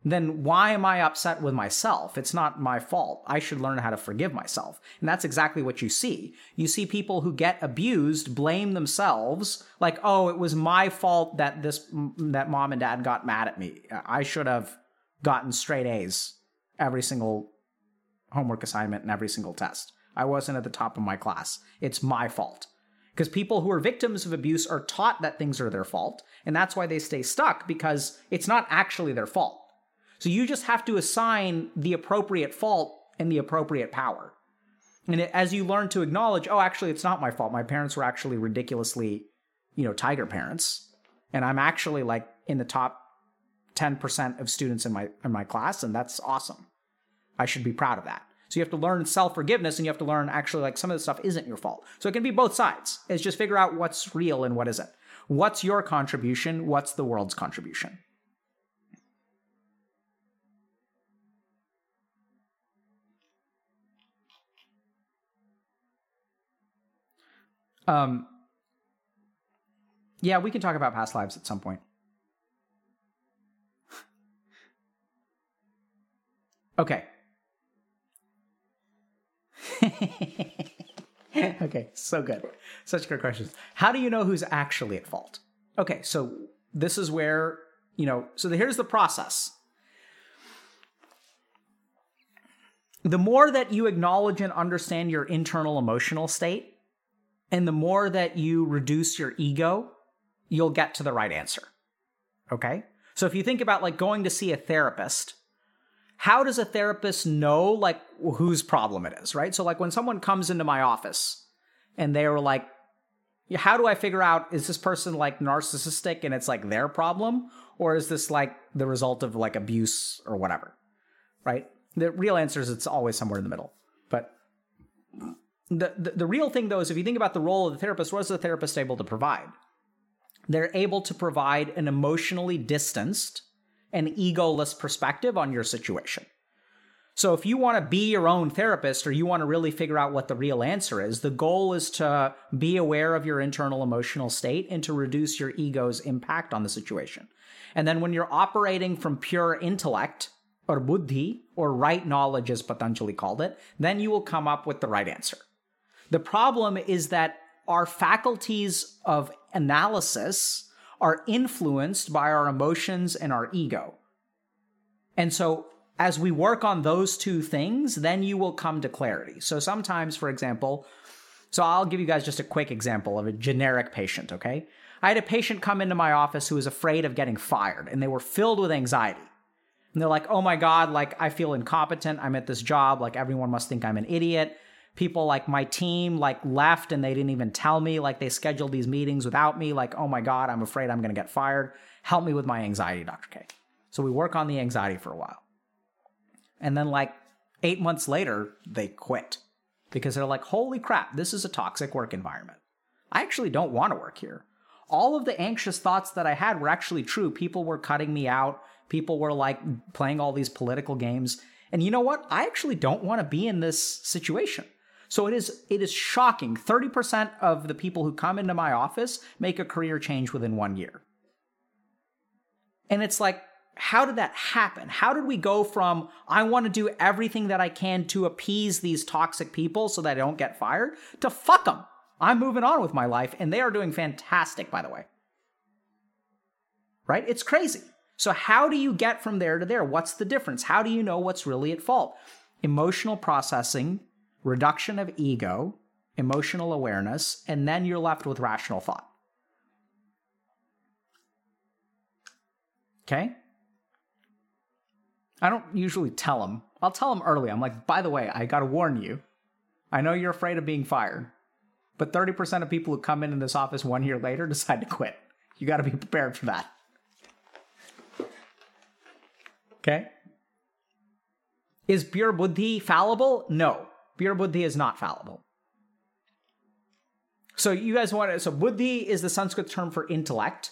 then why am I upset with myself? It's not my fault. I should learn how to forgive myself. And that's exactly what you see. You see people who get abused blame themselves like, "Oh, it was my fault that this that mom and dad got mad at me. I should have gotten straight A's every single homework assignment and every single test. I wasn't at the top of my class. It's my fault." Because people who are victims of abuse are taught that things are their fault, and that's why they stay stuck because it's not actually their fault so you just have to assign the appropriate fault and the appropriate power. And as you learn to acknowledge, oh, actually, it's not my fault. My parents were actually ridiculously, you know, tiger parents, and I'm actually like in the top ten percent of students in my in my class, and that's awesome. I should be proud of that. So you have to learn self forgiveness, and you have to learn actually like some of the stuff isn't your fault. So it can be both sides. It's just figure out what's real and what isn't. What's your contribution? What's the world's contribution? Um, yeah, we can talk about past lives at some point. okay. okay, so good. Such good questions. How do you know who's actually at fault? Okay, so this is where, you know, so here's the process. The more that you acknowledge and understand your internal emotional state, and the more that you reduce your ego, you'll get to the right answer. Okay? So if you think about like going to see a therapist, how does a therapist know like whose problem it is, right? So like when someone comes into my office and they were like, how do I figure out is this person like narcissistic and it's like their problem or is this like the result of like abuse or whatever? Right? The real answer is it's always somewhere in the middle. But the, the, the real thing though is if you think about the role of the therapist, what is the therapist able to provide? They're able to provide an emotionally distanced and egoless perspective on your situation. So if you want to be your own therapist or you want to really figure out what the real answer is, the goal is to be aware of your internal emotional state and to reduce your ego's impact on the situation. And then when you're operating from pure intellect or buddhi or right knowledge as Patanjali called it, then you will come up with the right answer. The problem is that our faculties of analysis are influenced by our emotions and our ego. And so, as we work on those two things, then you will come to clarity. So, sometimes, for example, so I'll give you guys just a quick example of a generic patient, okay? I had a patient come into my office who was afraid of getting fired, and they were filled with anxiety. And they're like, oh my God, like I feel incompetent. I'm at this job. Like everyone must think I'm an idiot people like my team like left and they didn't even tell me like they scheduled these meetings without me like oh my god i'm afraid i'm going to get fired. Help me with my anxiety dr k. So we work on the anxiety for a while. And then like eight months later they quit because they're like holy crap this is a toxic work environment. I actually don't want to work here. All of the anxious thoughts that i had were actually true. People were cutting me out. People were like playing all these political games. And you know what? I actually don't want to be in this situation so it is it is shocking. 30% of the people who come into my office make a career change within 1 year. And it's like how did that happen? How did we go from I want to do everything that I can to appease these toxic people so that I don't get fired to fuck them. I'm moving on with my life and they are doing fantastic by the way. Right? It's crazy. So how do you get from there to there? What's the difference? How do you know what's really at fault? Emotional processing reduction of ego, emotional awareness, and then you're left with rational thought. Okay? I don't usually tell them. I'll tell them early. I'm like, by the way, I got to warn you. I know you're afraid of being fired, but 30% of people who come into this office one year later decide to quit. You got to be prepared for that. Okay? Is pure buddhi fallible? No. Pure buddhi is not fallible. So you guys want to, so buddhi is the Sanskrit term for intellect.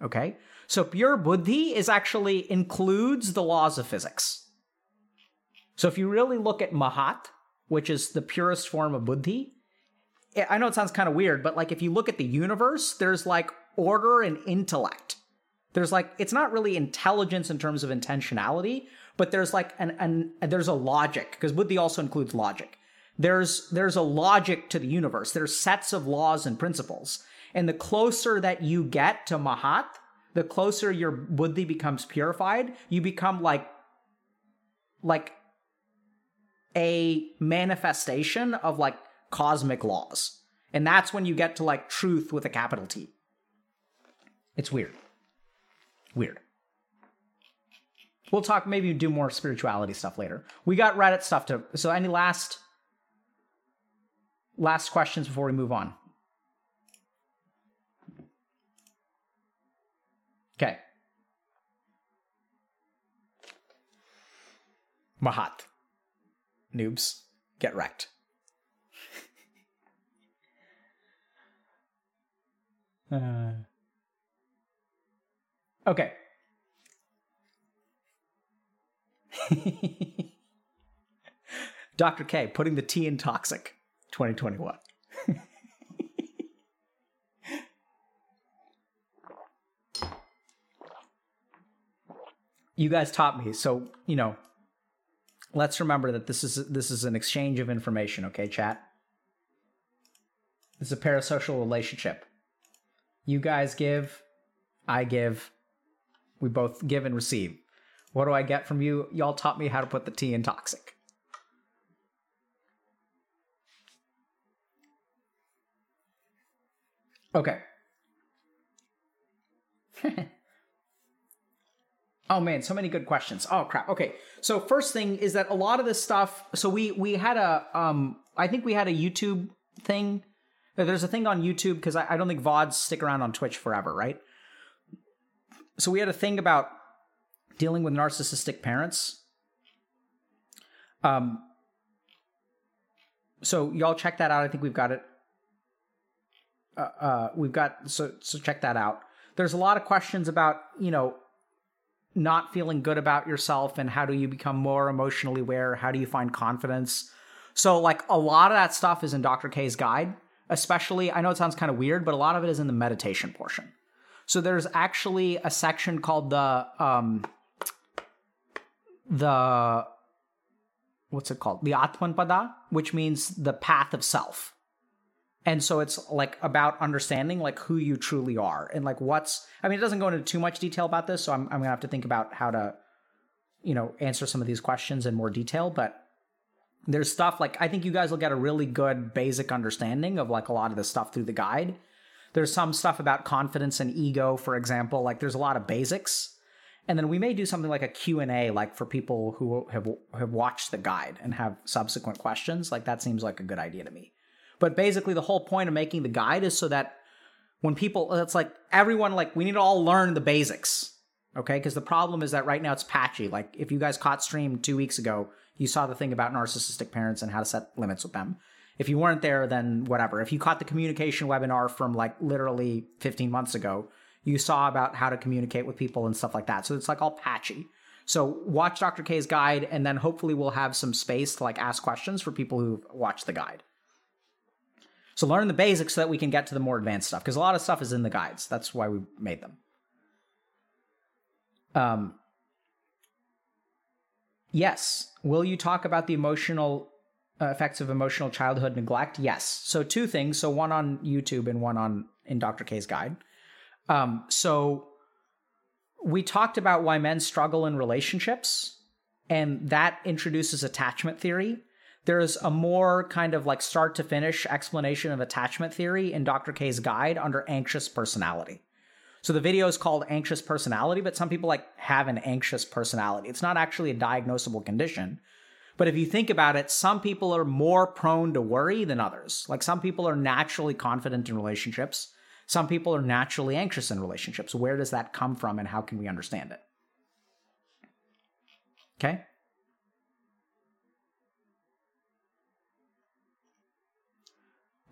Okay? So pure buddhi is actually includes the laws of physics. So if you really look at mahat, which is the purest form of buddhi, eh, I know it sounds kind of weird, but like if you look at the universe, there's like order and intellect. There's like it's not really intelligence in terms of intentionality, but there's like an, an there's a logic because buddhi also includes logic. There's there's a logic to the universe. There's sets of laws and principles. And the closer that you get to Mahat, the closer your buddhi becomes purified, you become like like a manifestation of like cosmic laws. And that's when you get to like truth with a capital T. It's weird. Weird. We'll talk, maybe do more spirituality stuff later. We got Reddit stuff to. So, any last last questions before we move on? Okay. Mahat. Noobs, get wrecked. uh. Okay. Dr. K putting the T in toxic 2021. you guys taught me, so, you know, let's remember that this is this is an exchange of information, okay, chat? It's a parasocial relationship. You guys give, I give, we both give and receive. What do I get from you? Y'all taught me how to put the T in toxic. Okay. oh man, so many good questions. Oh crap. Okay. So first thing is that a lot of this stuff so we we had a um I think we had a YouTube thing. There's a thing on YouTube because I, I don't think VODs stick around on Twitch forever, right? So we had a thing about dealing with narcissistic parents. Um, so y'all check that out. I think we've got it. Uh, uh, we've got so so check that out. There's a lot of questions about you know not feeling good about yourself and how do you become more emotionally aware? How do you find confidence? So like a lot of that stuff is in Dr. K's guide. Especially, I know it sounds kind of weird, but a lot of it is in the meditation portion. So there's actually a section called the um, the what's it called? The Atman Atmanpada, which means the path of self. And so it's like about understanding like who you truly are and like what's I mean it doesn't go into too much detail about this, so I'm I'm gonna have to think about how to, you know, answer some of these questions in more detail, but there's stuff like I think you guys will get a really good basic understanding of like a lot of the stuff through the guide. There's some stuff about confidence and ego, for example. Like there's a lot of basics and then we may do something like a q&a like for people who have have watched the guide and have subsequent questions like that seems like a good idea to me but basically the whole point of making the guide is so that when people it's like everyone like we need to all learn the basics okay because the problem is that right now it's patchy like if you guys caught stream two weeks ago you saw the thing about narcissistic parents and how to set limits with them if you weren't there then whatever if you caught the communication webinar from like literally 15 months ago you saw about how to communicate with people and stuff like that. So it's like all patchy. So watch Dr. K's guide, and then hopefully we'll have some space to like ask questions for people who've watched the guide. So learn the basics so that we can get to the more advanced stuff because a lot of stuff is in the guides. That's why we made them. Um. Yes. Will you talk about the emotional uh, effects of emotional childhood neglect? Yes. So two things. So one on YouTube and one on in Dr. K's guide. Um, so we talked about why men struggle in relationships, and that introduces attachment theory. There's a more kind of like start to finish explanation of attachment theory in Dr. K's guide under anxious personality. So the video is called anxious personality, but some people like have an anxious personality. It's not actually a diagnosable condition, But if you think about it, some people are more prone to worry than others. Like some people are naturally confident in relationships. Some people are naturally anxious in relationships. Where does that come from and how can we understand it? Okay?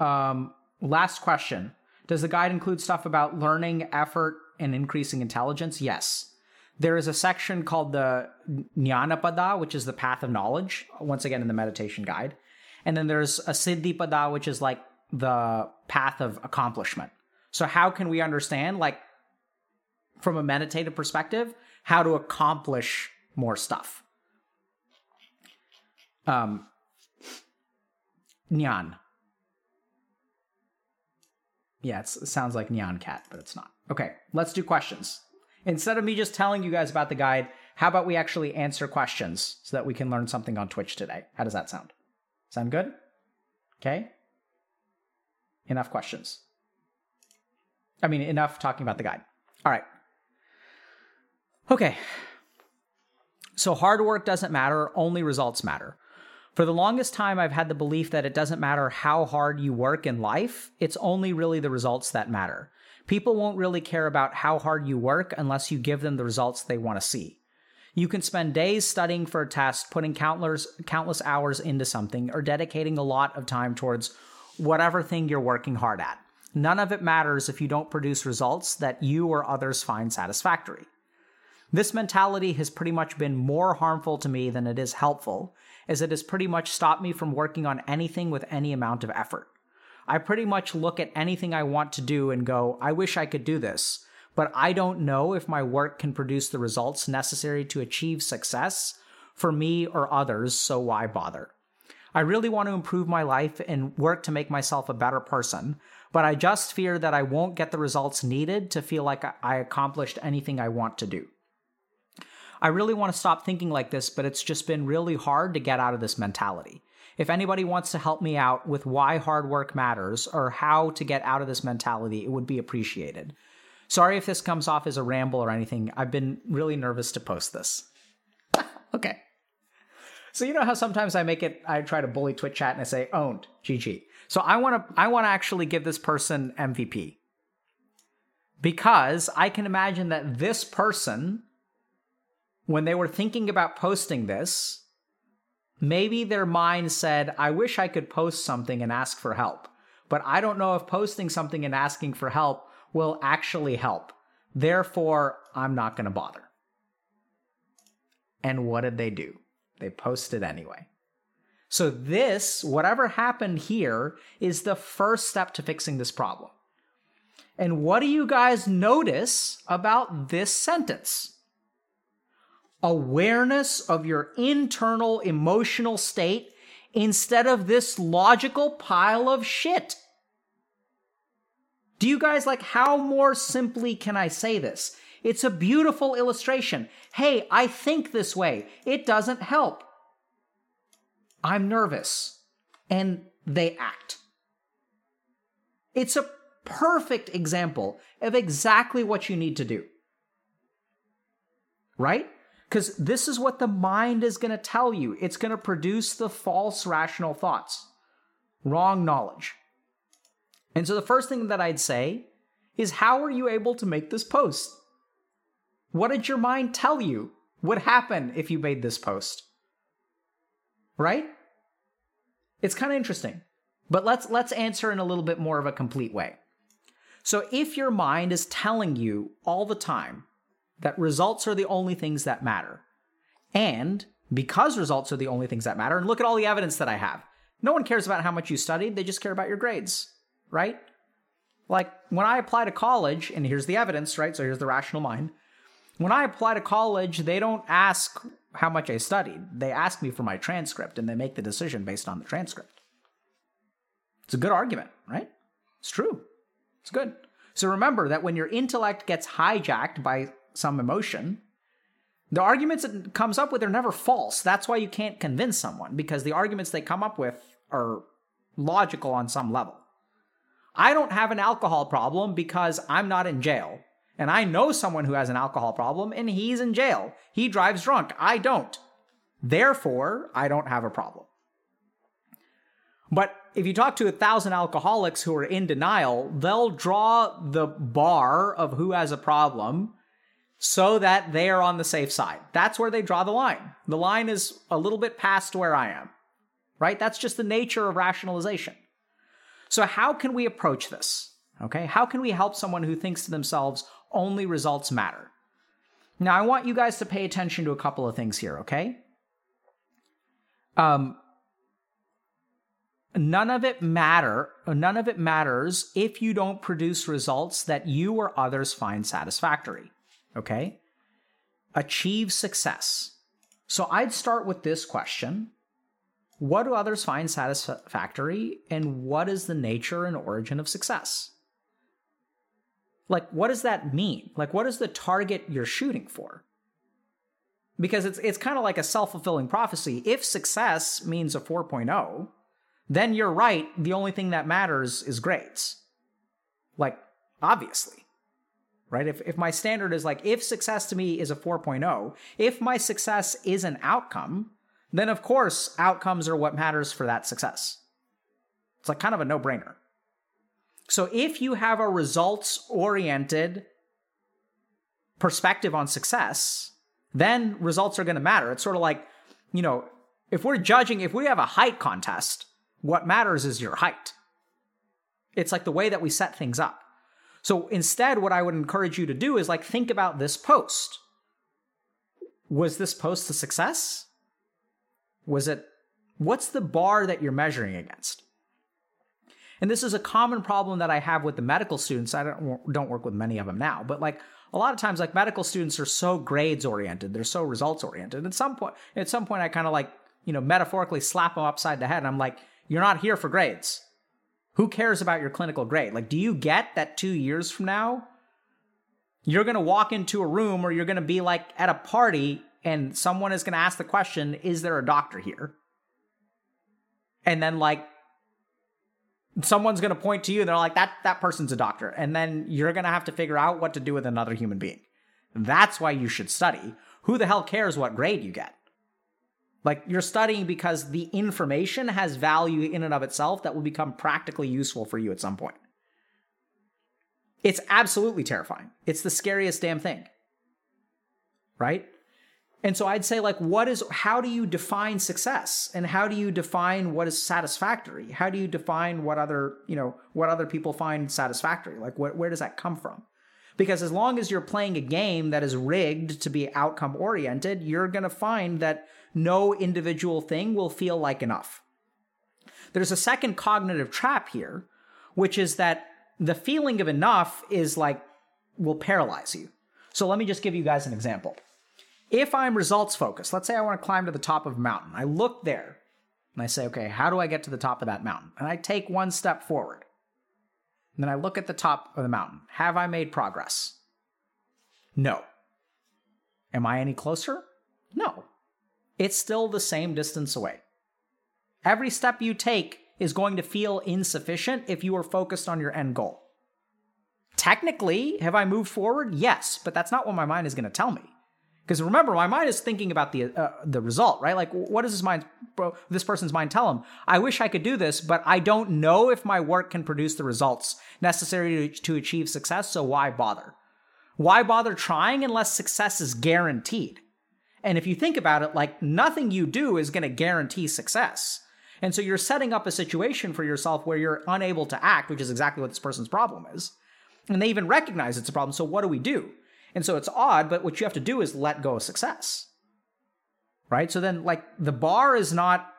Um, last question. Does the guide include stuff about learning, effort, and increasing intelligence? Yes. There is a section called the Jnanapada, which is the path of knowledge, once again in the meditation guide. And then there's a Siddhipada, which is like the path of accomplishment. So, how can we understand, like, from a meditative perspective, how to accomplish more stuff? Um, Nyan. Yeah, it sounds like Nyan Cat, but it's not. Okay, let's do questions. Instead of me just telling you guys about the guide, how about we actually answer questions so that we can learn something on Twitch today? How does that sound? Sound good? Okay. Enough questions. I mean, enough talking about the guide. All right. Okay. So hard work doesn't matter, only results matter. For the longest time, I've had the belief that it doesn't matter how hard you work in life, it's only really the results that matter. People won't really care about how hard you work unless you give them the results they want to see. You can spend days studying for a test, putting countless, countless hours into something, or dedicating a lot of time towards whatever thing you're working hard at. None of it matters if you don't produce results that you or others find satisfactory. This mentality has pretty much been more harmful to me than it is helpful, as it has pretty much stopped me from working on anything with any amount of effort. I pretty much look at anything I want to do and go, I wish I could do this, but I don't know if my work can produce the results necessary to achieve success for me or others, so why bother? I really want to improve my life and work to make myself a better person, but I just fear that I won't get the results needed to feel like I accomplished anything I want to do. I really want to stop thinking like this, but it's just been really hard to get out of this mentality. If anybody wants to help me out with why hard work matters or how to get out of this mentality, it would be appreciated. Sorry if this comes off as a ramble or anything. I've been really nervous to post this. okay. So you know how sometimes I make it I try to bully Twitch chat and I say owned, GG. So I want to I want to actually give this person MVP. Because I can imagine that this person when they were thinking about posting this, maybe their mind said, I wish I could post something and ask for help. But I don't know if posting something and asking for help will actually help. Therefore, I'm not going to bother. And what did they do? They posted anyway. So, this, whatever happened here, is the first step to fixing this problem. And what do you guys notice about this sentence? Awareness of your internal emotional state instead of this logical pile of shit. Do you guys like how more simply can I say this? It's a beautiful illustration. Hey, I think this way. It doesn't help. I'm nervous. And they act. It's a perfect example of exactly what you need to do. Right? Because this is what the mind is going to tell you. It's going to produce the false rational thoughts, wrong knowledge. And so the first thing that I'd say is how are you able to make this post? What did your mind tell you would happen if you made this post? Right? It's kind of interesting. But let's let's answer in a little bit more of a complete way. So if your mind is telling you all the time that results are the only things that matter. And because results are the only things that matter, and look at all the evidence that I have. No one cares about how much you studied, they just care about your grades, right? Like when I apply to college, and here's the evidence, right? So here's the rational mind. When I apply to college, they don't ask how much I studied. They ask me for my transcript and they make the decision based on the transcript. It's a good argument, right? It's true. It's good. So remember that when your intellect gets hijacked by some emotion, the arguments it comes up with are never false. That's why you can't convince someone because the arguments they come up with are logical on some level. I don't have an alcohol problem because I'm not in jail. And I know someone who has an alcohol problem and he's in jail. He drives drunk. I don't. Therefore, I don't have a problem. But if you talk to a thousand alcoholics who are in denial, they'll draw the bar of who has a problem so that they are on the safe side. That's where they draw the line. The line is a little bit past where I am, right? That's just the nature of rationalization. So, how can we approach this? Okay, how can we help someone who thinks to themselves, only results matter? Now, I want you guys to pay attention to a couple of things here, okay? Um, none of it matter none of it matters if you don't produce results that you or others find satisfactory okay achieve success so i'd start with this question what do others find satisfactory and what is the nature and origin of success like what does that mean like what is the target you're shooting for because it's it's kind of like a self-fulfilling prophecy if success means a 4.0 then you're right. The only thing that matters is grades. Like, obviously. Right? If, if my standard is like, if success to me is a 4.0, if my success is an outcome, then of course, outcomes are what matters for that success. It's like kind of a no brainer. So if you have a results oriented perspective on success, then results are going to matter. It's sort of like, you know, if we're judging, if we have a height contest, what matters is your height. It's like the way that we set things up. So instead, what I would encourage you to do is like think about this post. Was this post a success? Was it, what's the bar that you're measuring against? And this is a common problem that I have with the medical students. I don't, don't work with many of them now, but like a lot of times, like medical students are so grades oriented, they're so results oriented. At some point, at some point, I kind of like, you know, metaphorically slap them upside the head. And I'm like, you're not here for grades. Who cares about your clinical grade? Like, do you get that two years from now, you're going to walk into a room or you're going to be like at a party and someone is going to ask the question, is there a doctor here? And then, like, someone's going to point to you and they're like, that, that person's a doctor. And then you're going to have to figure out what to do with another human being. That's why you should study. Who the hell cares what grade you get? Like you're studying because the information has value in and of itself that will become practically useful for you at some point. It's absolutely terrifying. It's the scariest damn thing. Right? And so I'd say, like, what is, how do you define success? And how do you define what is satisfactory? How do you define what other, you know, what other people find satisfactory? Like, what, where does that come from? Because as long as you're playing a game that is rigged to be outcome oriented, you're going to find that no individual thing will feel like enough. There's a second cognitive trap here, which is that the feeling of enough is like, will paralyze you. So let me just give you guys an example. If I'm results focused, let's say I want to climb to the top of a mountain. I look there and I say, okay, how do I get to the top of that mountain? And I take one step forward. And then I look at the top of the mountain. Have I made progress? No. Am I any closer? No it's still the same distance away. Every step you take is going to feel insufficient if you are focused on your end goal. Technically, have I moved forward? Yes, but that's not what my mind is going to tell me. Because remember, my mind is thinking about the uh, the result, right? Like, what does this mind, this person's mind tell him? I wish I could do this, but I don't know if my work can produce the results necessary to, to achieve success. So why bother? Why bother trying unless success is guaranteed? And if you think about it, like nothing you do is going to guarantee success. And so you're setting up a situation for yourself where you're unable to act, which is exactly what this person's problem is. And they even recognize it's a problem. So what do we do? And so it's odd, but what you have to do is let go of success. Right? So then, like, the bar is not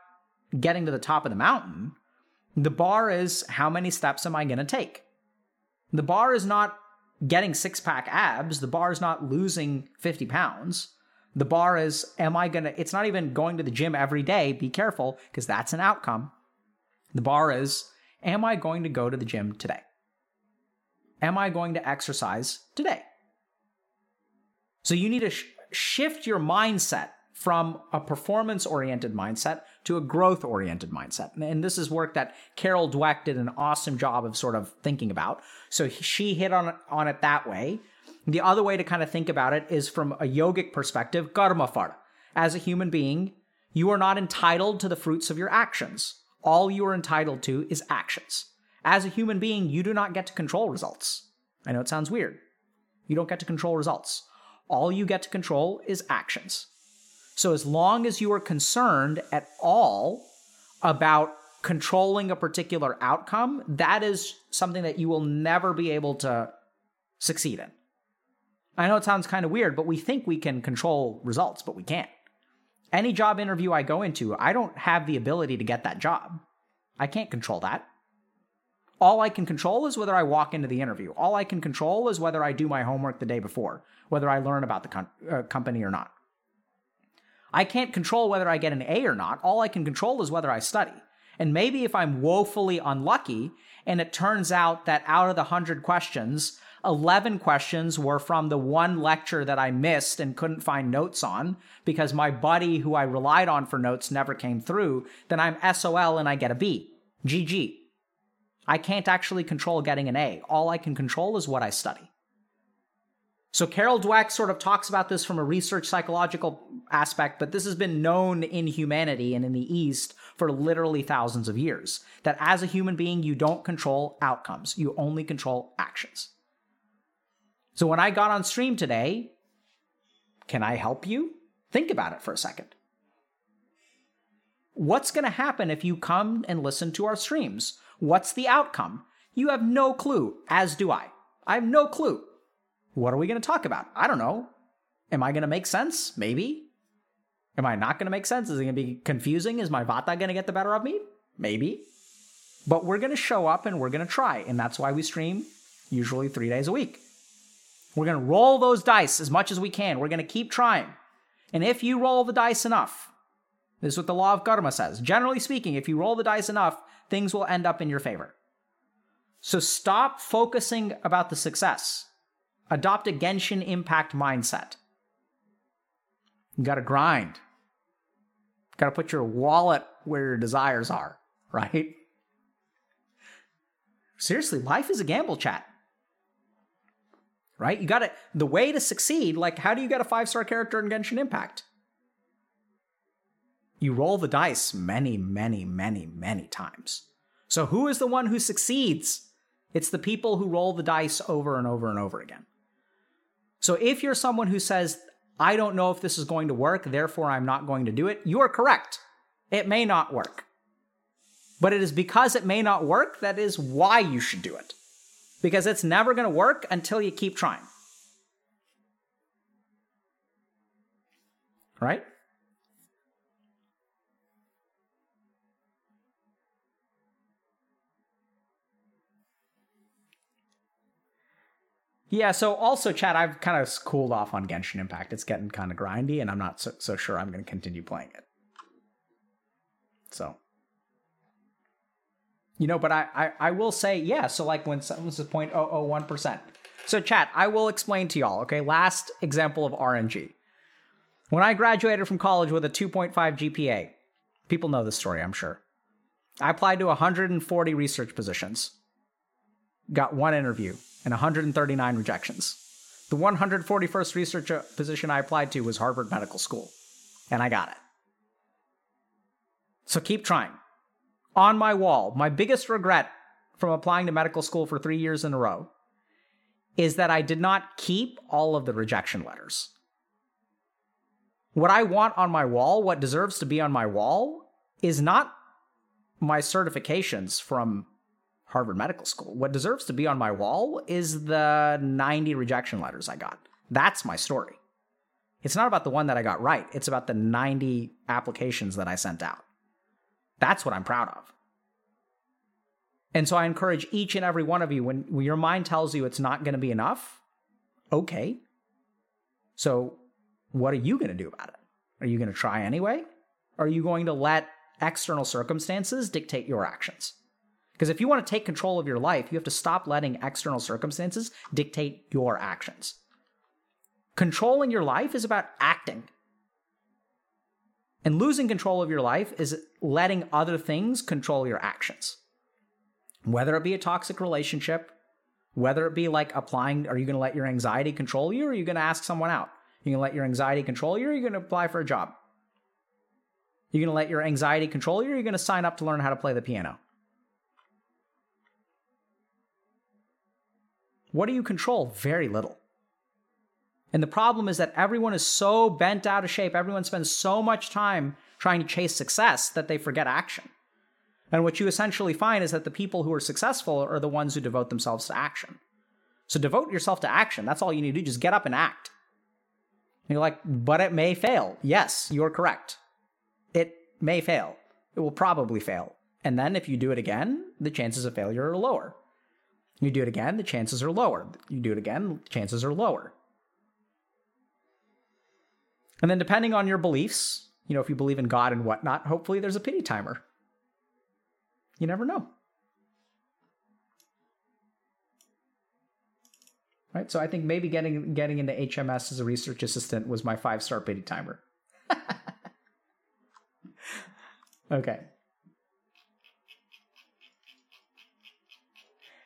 getting to the top of the mountain. The bar is how many steps am I going to take? The bar is not getting six pack abs. The bar is not losing 50 pounds. The bar is, am I going to, it's not even going to the gym every day. Be careful because that's an outcome. The bar is, am I going to go to the gym today? Am I going to exercise today? So you need to sh- shift your mindset from a performance oriented mindset to a growth oriented mindset. And this is work that Carol Dweck did an awesome job of sort of thinking about. So she hit on, on it that way. The other way to kind of think about it is from a yogic perspective, karma phala. As a human being, You are not entitled to the fruits of your actions. All you are entitled to is actions. As a human being, you do not get to control results. I know it sounds weird. You don't get to control results. All you get to control is actions. So, as long as you are concerned at all about controlling a particular outcome, that is something that you will never be able to succeed in. I know it sounds kind of weird, but we think we can control results, but we can't. Any job interview I go into, I don't have the ability to get that job. I can't control that. All I can control is whether I walk into the interview. All I can control is whether I do my homework the day before, whether I learn about the com- uh, company or not. I can't control whether I get an A or not. All I can control is whether I study. And maybe if I'm woefully unlucky and it turns out that out of the 100 questions, 11 questions were from the one lecture that I missed and couldn't find notes on because my buddy who I relied on for notes never came through, then I'm SOL and I get a B. GG. I can't actually control getting an A. All I can control is what I study. So Carol Dweck sort of talks about this from a research psychological aspect, but this has been known in humanity and in the East for literally thousands of years. That as a human being, you don't control outcomes, you only control actions. So when I got on stream today, can I help you? Think about it for a second. What's going to happen if you come and listen to our streams? What's the outcome? You have no clue, as do I. I have no clue. What are we going to talk about? I don't know. Am I going to make sense? Maybe. Am I not going to make sense? Is it going to be confusing? Is my vata going to get the better of me? Maybe. But we're going to show up and we're going to try. And that's why we stream usually three days a week. We're going to roll those dice as much as we can. We're going to keep trying. And if you roll the dice enough, this is what the law of karma says. Generally speaking, if you roll the dice enough, things will end up in your favor. So stop focusing about the success Adopt a Genshin Impact mindset. You gotta grind. You Gotta put your wallet where your desires are, right? Seriously, life is a gamble chat. Right? You gotta, the way to succeed, like, how do you get a five star character in Genshin Impact? You roll the dice many, many, many, many times. So, who is the one who succeeds? It's the people who roll the dice over and over and over again. So if you're someone who says, I don't know if this is going to work, therefore I'm not going to do it, you are correct. It may not work. But it is because it may not work that is why you should do it. Because it's never going to work until you keep trying. Right? Yeah, so also, Chad, I've kind of cooled off on Genshin Impact. It's getting kind of grindy, and I'm not so, so sure I'm going to continue playing it. So, you know, but I, I, I will say, yeah, so like when someone's at 0.001%. So, chat, I will explain to y'all, okay? Last example of RNG. When I graduated from college with a 2.5 GPA, people know this story, I'm sure. I applied to 140 research positions, got one interview, and 139 rejections. The 141st research uh, position I applied to was Harvard Medical School, and I got it. So keep trying. On my wall, my biggest regret from applying to medical school for three years in a row is that I did not keep all of the rejection letters. What I want on my wall, what deserves to be on my wall, is not my certifications from Harvard Medical School. What deserves to be on my wall is the 90 rejection letters I got. That's my story. It's not about the one that I got right, it's about the 90 applications that I sent out. That's what I'm proud of. And so I encourage each and every one of you when, when your mind tells you it's not going to be enough, okay. So what are you going to do about it? Are you going to try anyway? Are you going to let external circumstances dictate your actions? Because if you want to take control of your life, you have to stop letting external circumstances dictate your actions. Controlling your life is about acting. And losing control of your life is letting other things control your actions. Whether it be a toxic relationship, whether it be like applying, are you going to let your anxiety control you or are you going to ask someone out? You're you going to let your anxiety control you or are you going to apply for a job? You're going to let your anxiety control you, or you're going to sign up to learn how to play the piano? What do you control? Very little. And the problem is that everyone is so bent out of shape, everyone spends so much time trying to chase success that they forget action. And what you essentially find is that the people who are successful are the ones who devote themselves to action. So devote yourself to action. That's all you need to do. Just get up and act. And you're like, but it may fail. Yes, you're correct. It may fail. It will probably fail. And then if you do it again, the chances of failure are lower. You do it again, the chances are lower. You do it again, chances are lower. And then depending on your beliefs, you know, if you believe in God and whatnot, hopefully there's a pity timer. You never know. Right? So I think maybe getting getting into HMS as a research assistant was my five star pity timer. okay.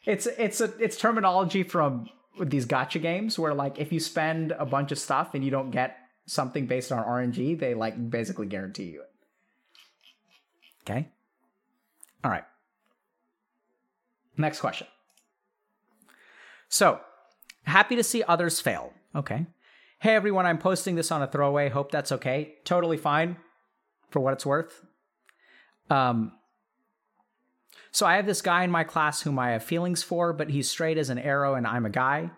It's it's a it's terminology from these gacha games where like if you spend a bunch of stuff and you don't get something based on RNG, they like basically guarantee you it. Okay. All right. Next question. So, happy to see others fail. Okay. Hey everyone, I'm posting this on a throwaway. Hope that's okay. Totally fine for what it's worth. Um, so I have this guy in my class whom I have feelings for, but he's straight as an arrow and I'm a guy.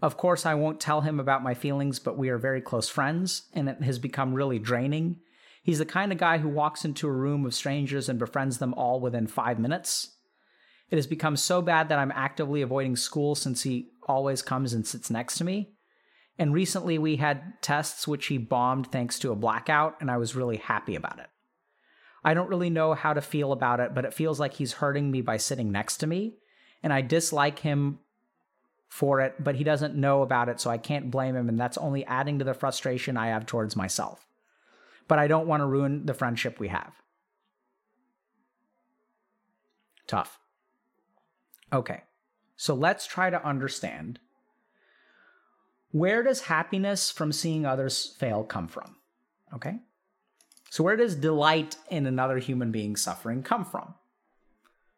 Of course, I won't tell him about my feelings, but we are very close friends, and it has become really draining. He's the kind of guy who walks into a room of strangers and befriends them all within five minutes. It has become so bad that I'm actively avoiding school since he always comes and sits next to me. And recently we had tests which he bombed thanks to a blackout, and I was really happy about it. I don't really know how to feel about it, but it feels like he's hurting me by sitting next to me, and I dislike him for it, but he doesn't know about it, so I can't blame him, and that's only adding to the frustration I have towards myself. But I don't want to ruin the friendship we have. Tough. Okay, so let's try to understand where does happiness from seeing others fail come from? Okay, so where does delight in another human being suffering come from?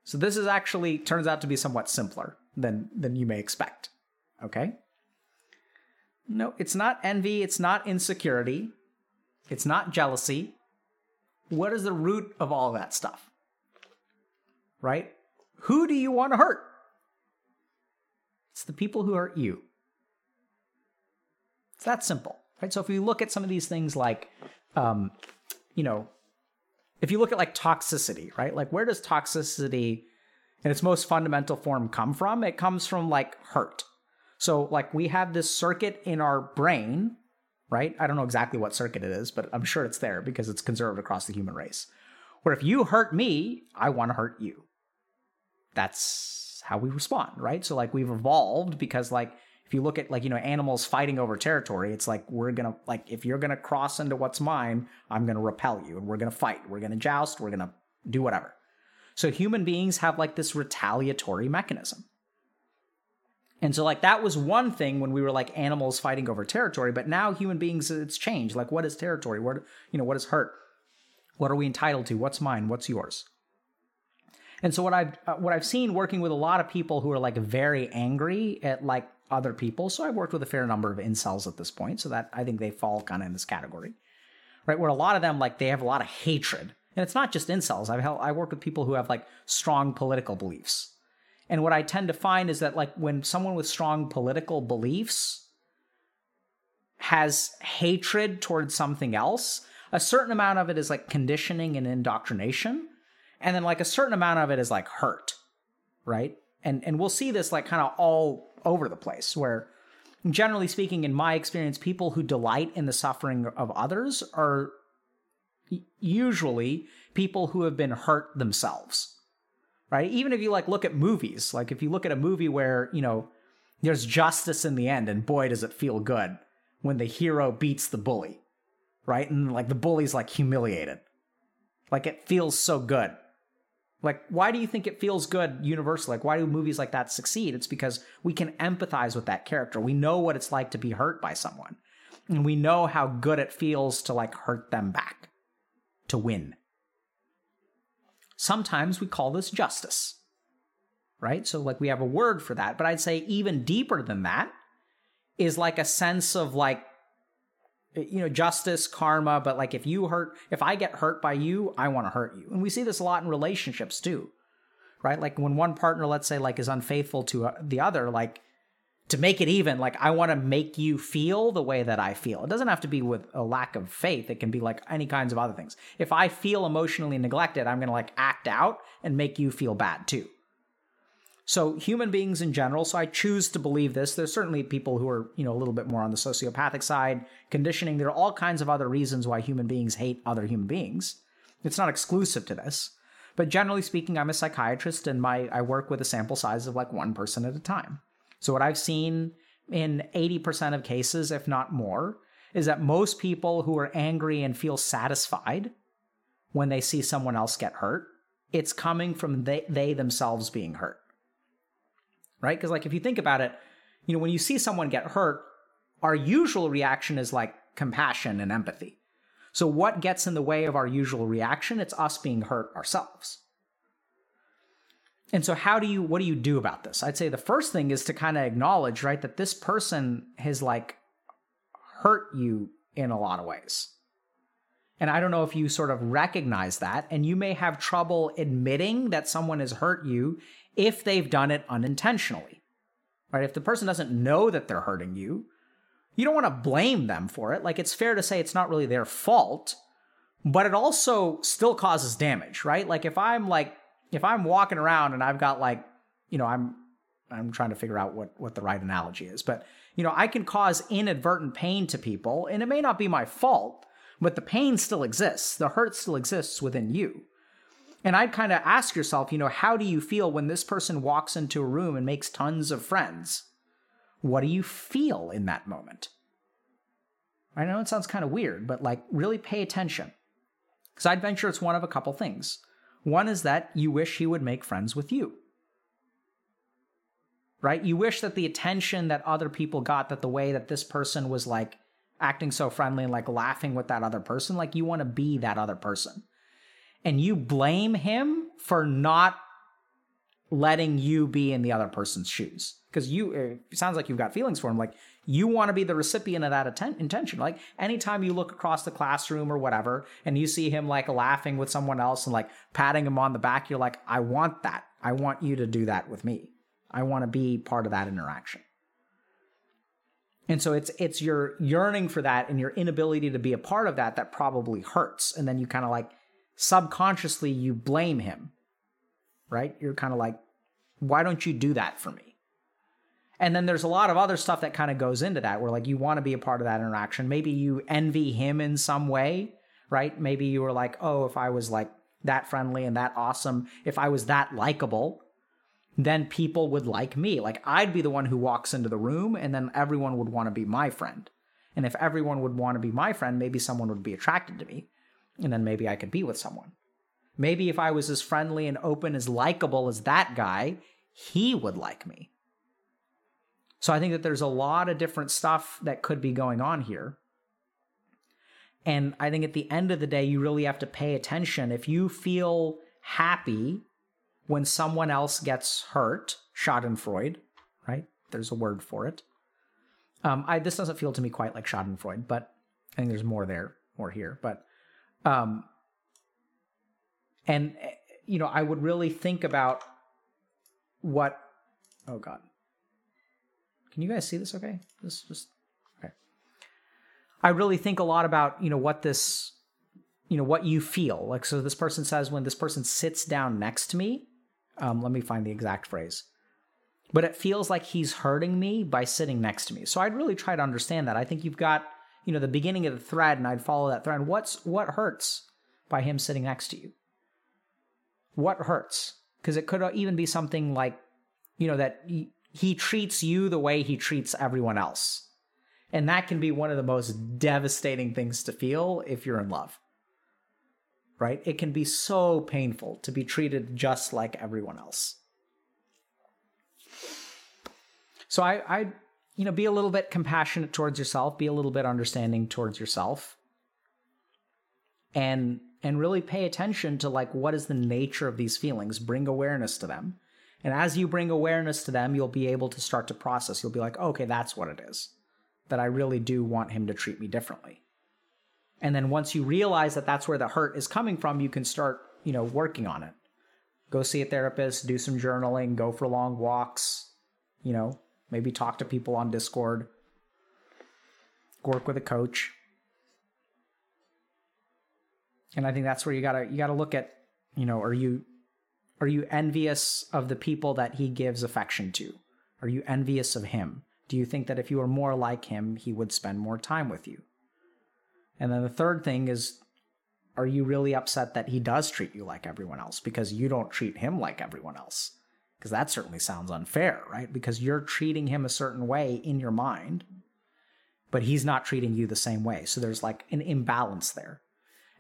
So this is actually turns out to be somewhat simpler than than you may expect. Okay? No, it's not envy, it's not insecurity, it's not jealousy. What is the root of all that stuff? Right? Who do you want to hurt? It's the people who hurt you. It's that simple, right? So if you look at some of these things like, um, you know, if you look at like toxicity, right? Like where does toxicity in its most fundamental form come from? It comes from like hurt. So, like, we have this circuit in our brain, right? I don't know exactly what circuit it is, but I'm sure it's there because it's conserved across the human race. Where if you hurt me, I want to hurt you. That's how we respond, right? So, like, we've evolved because, like, if you look at like you know animals fighting over territory it's like we're gonna like if you're gonna cross into what's mine i'm gonna repel you and we're gonna fight we're gonna joust we're gonna do whatever so human beings have like this retaliatory mechanism. And so like that was one thing when we were like animals fighting over territory, but now human beings it's changed. Like what is territory? What you know, what is hurt? What are we entitled to? What's mine? What's yours? And so what I've uh, what I've seen working with a lot of people who are like very angry at like other people. So I've worked with a fair number of incels at this point, so that I think they fall kind of in this category. Right? Where a lot of them like they have a lot of hatred and it's not just incels. I've held, I work with people who have like strong political beliefs. And what I tend to find is that like when someone with strong political beliefs has hatred towards something else, a certain amount of it is like conditioning and indoctrination, and then like a certain amount of it is like hurt, right? And and we'll see this like kind of all over the place where generally speaking in my experience people who delight in the suffering of others are usually people who have been hurt themselves right? Even if you like look at movies like if you look at a movie where you know there's justice in the end and boy does it feel good when the hero beats the bully right? And like the bully's like humiliated. Like it feels so good like why do you think it feels good universally like why do movies like that succeed it's because we can empathize with that character we know what it's like to be hurt by someone and we know how good it feels to like hurt them back to win. Sometimes we call this justice, right? So, like, we have a word for that. But I'd say even deeper than that is like a sense of like, you know, justice, karma. But like, if you hurt, if I get hurt by you, I want to hurt you. And we see this a lot in relationships too, right? Like, when one partner, let's say, like, is unfaithful to uh, the other, like, to make it even, like I want to make you feel the way that I feel. It doesn't have to be with a lack of faith. It can be like any kinds of other things. If I feel emotionally neglected, I'm going to like act out and make you feel bad too. So human beings in general, so I choose to believe this. There's certainly people who are, you know, a little bit more on the sociopathic side, conditioning. There are all kinds of other reasons why human beings hate other human beings. It's not exclusive to this. But generally speaking, I'm a psychiatrist and my I work with a sample size of like one person at a time. So, what I've seen in 80% of cases, if not more, is that most people who are angry and feel satisfied when they see someone else get hurt, it's coming from they, they themselves being hurt. Right? Because, like, if you think about it, you know, when you see someone get hurt, our usual reaction is like compassion and empathy. So, what gets in the way of our usual reaction? It's us being hurt ourselves. And so how do you what do you do about this? I'd say the first thing is to kind of acknowledge, right, that this person has like hurt you in a lot of ways. And I don't know if you sort of recognize that and you may have trouble admitting that someone has hurt you if they've done it unintentionally. Right? If the person doesn't know that they're hurting you, you don't want to blame them for it. Like it's fair to say it's not really their fault, but it also still causes damage, right? Like if I'm like if I'm walking around and I've got like, you know, I'm I'm trying to figure out what what the right analogy is, but you know, I can cause inadvertent pain to people and it may not be my fault, but the pain still exists. The hurt still exists within you. And I'd kind of ask yourself, you know, how do you feel when this person walks into a room and makes tons of friends? What do you feel in that moment? I know it sounds kind of weird, but like really pay attention. Because I'd venture it's one of a couple things. One is that you wish he would make friends with you. Right? You wish that the attention that other people got, that the way that this person was like acting so friendly and like laughing with that other person, like you want to be that other person. And you blame him for not letting you be in the other person's shoes. Because you, uh, it sounds like you've got feelings for him. Like you want to be the recipient of that atten- intention. Like anytime you look across the classroom or whatever, and you see him like laughing with someone else and like patting him on the back, you're like, I want that. I want you to do that with me. I want to be part of that interaction. And so it's it's your yearning for that and your inability to be a part of that that probably hurts. And then you kind of like subconsciously you blame him. Right? You're kind of like, why don't you do that for me? And then there's a lot of other stuff that kind of goes into that where like you want to be a part of that interaction. Maybe you envy him in some way, right? Maybe you were like, oh, if I was like that friendly and that awesome, if I was that likable, then people would like me. Like I'd be the one who walks into the room and then everyone would want to be my friend. And if everyone would want to be my friend, maybe someone would be attracted to me. And then maybe I could be with someone. Maybe if I was as friendly and open, as likable as that guy, he would like me. So I think that there's a lot of different stuff that could be going on here. And I think at the end of the day, you really have to pay attention. If you feel happy when someone else gets hurt, Schadenfreude, right? There's a word for it. Um, I this doesn't feel to me quite like Schadenfreude, but I think there's more there, more here. But, um, and you know, I would really think about what. Oh God, can you guys see this okay? This just okay. I really think a lot about, you know, what this you know, what you feel. Like so this person says when this person sits down next to me, um, let me find the exact phrase. But it feels like he's hurting me by sitting next to me. So I'd really try to understand that. I think you've got, you know, the beginning of the thread and I'd follow that thread. What's what hurts by him sitting next to you? What hurts? Because it could even be something like, you know, that he treats you the way he treats everyone else. And that can be one of the most devastating things to feel if you're in love. Right? It can be so painful to be treated just like everyone else. So I I you know be a little bit compassionate towards yourself, be a little bit understanding towards yourself. And and really pay attention to like what is the nature of these feelings. Bring awareness to them. And as you bring awareness to them you'll be able to start to process. You'll be like okay that's what it is that i really do want him to treat me differently. And then once you realize that that's where the hurt is coming from you can start you know working on it. Go see a therapist do some journaling go for long walks you know maybe talk to people on discord. Work with a coach. And i think that's where you gotta you gotta look at you know are you are you envious of the people that he gives affection to? Are you envious of him? Do you think that if you were more like him he would spend more time with you? And then the third thing is are you really upset that he does treat you like everyone else? Because you don't treat him like everyone else because that certainly sounds unfair right because you're treating him a certain way in your mind but he's not treating you the same way so there's like an imbalance there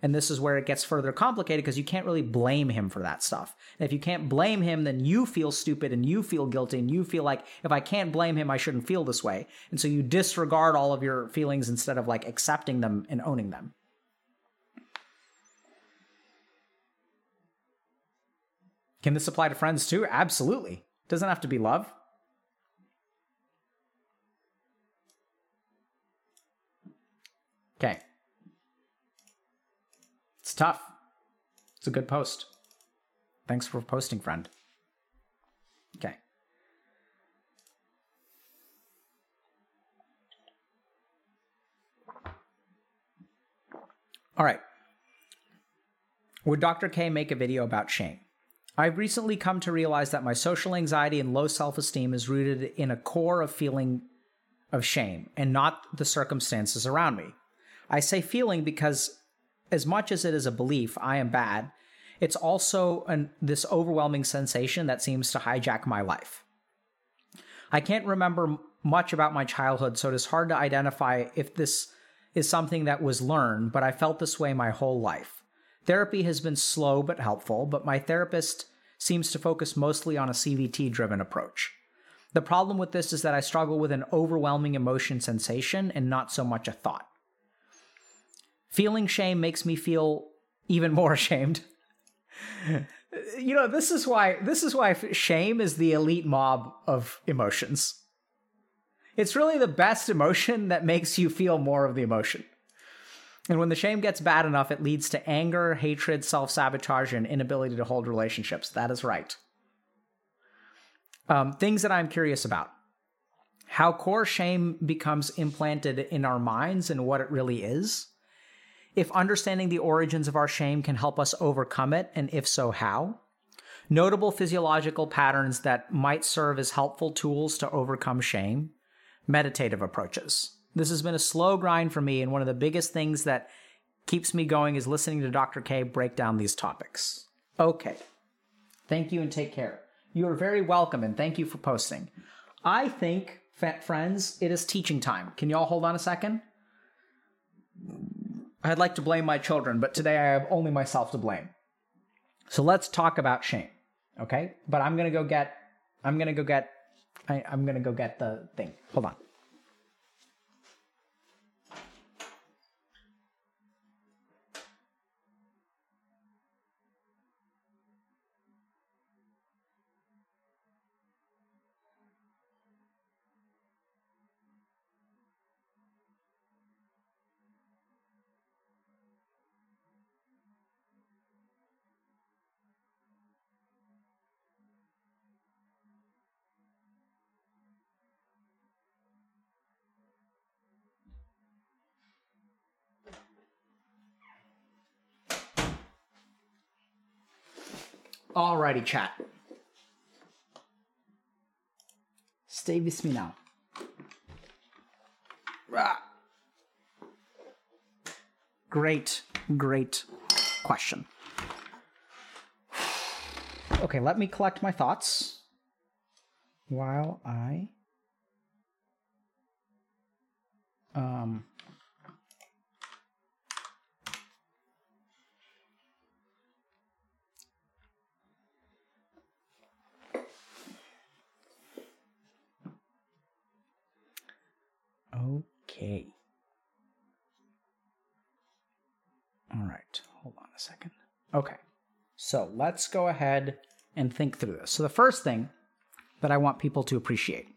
and this is where it gets further complicated because you can't really blame him for that stuff. And if you can't blame him, then you feel stupid and you feel guilty and you feel like if I can't blame him, I shouldn't feel this way. And so you disregard all of your feelings instead of like accepting them and owning them. Can this apply to friends too? Absolutely. Doesn't have to be love. Okay. It's tough. It's a good post. Thanks for posting, friend. Okay. All right. Would Dr. K make a video about shame? I've recently come to realize that my social anxiety and low self esteem is rooted in a core of feeling of shame and not the circumstances around me. I say feeling because as much as it is a belief, I am bad, it's also an, this overwhelming sensation that seems to hijack my life. I can't remember much about my childhood, so it is hard to identify if this is something that was learned, but I felt this way my whole life. Therapy has been slow but helpful, but my therapist seems to focus mostly on a CBT driven approach. The problem with this is that I struggle with an overwhelming emotion sensation and not so much a thought. Feeling shame makes me feel even more ashamed. you know, this is why this is why shame is the elite mob of emotions. It's really the best emotion that makes you feel more of the emotion. And when the shame gets bad enough, it leads to anger, hatred, self sabotage, and inability to hold relationships. That is right. Um, things that I'm curious about how core shame becomes implanted in our minds and what it really is if understanding the origins of our shame can help us overcome it, and if so, how. Notable physiological patterns that might serve as helpful tools to overcome shame. Meditative approaches. This has been a slow grind for me, and one of the biggest things that keeps me going is listening to Dr. K break down these topics. Okay. Thank you and take care. You are very welcome, and thank you for posting. I think, friends, it is teaching time. Can you all hold on a second? I'd like to blame my children, but today I have only myself to blame. So let's talk about shame. Okay? But I'm gonna go get I'm gonna go get I, I'm gonna go get the thing. Hold on. Alrighty, chat. Stay with me now. Great, great question. Okay, let me collect my thoughts while I um Okay. All right, hold on a a second. Okay. So let's go ahead and think through this. So the first thing that I want people to appreciate.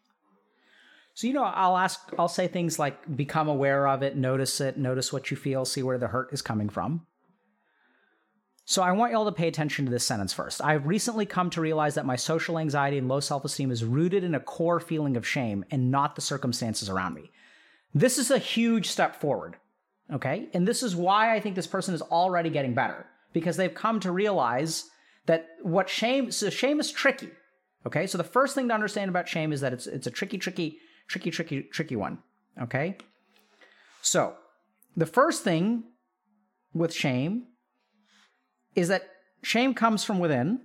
So you know, I'll ask I'll say things like become aware of it, notice it, notice what you feel, see where the hurt is coming from. So I want y'all to pay attention to this sentence first. I've recently come to realize that my social anxiety and low self-esteem is rooted in a core feeling of shame and not the circumstances around me. This is a huge step forward. Okay? And this is why I think this person is already getting better because they've come to realize that what shame so shame is tricky. Okay? So the first thing to understand about shame is that it's it's a tricky tricky tricky tricky tricky one. Okay? So, the first thing with shame is that shame comes from within.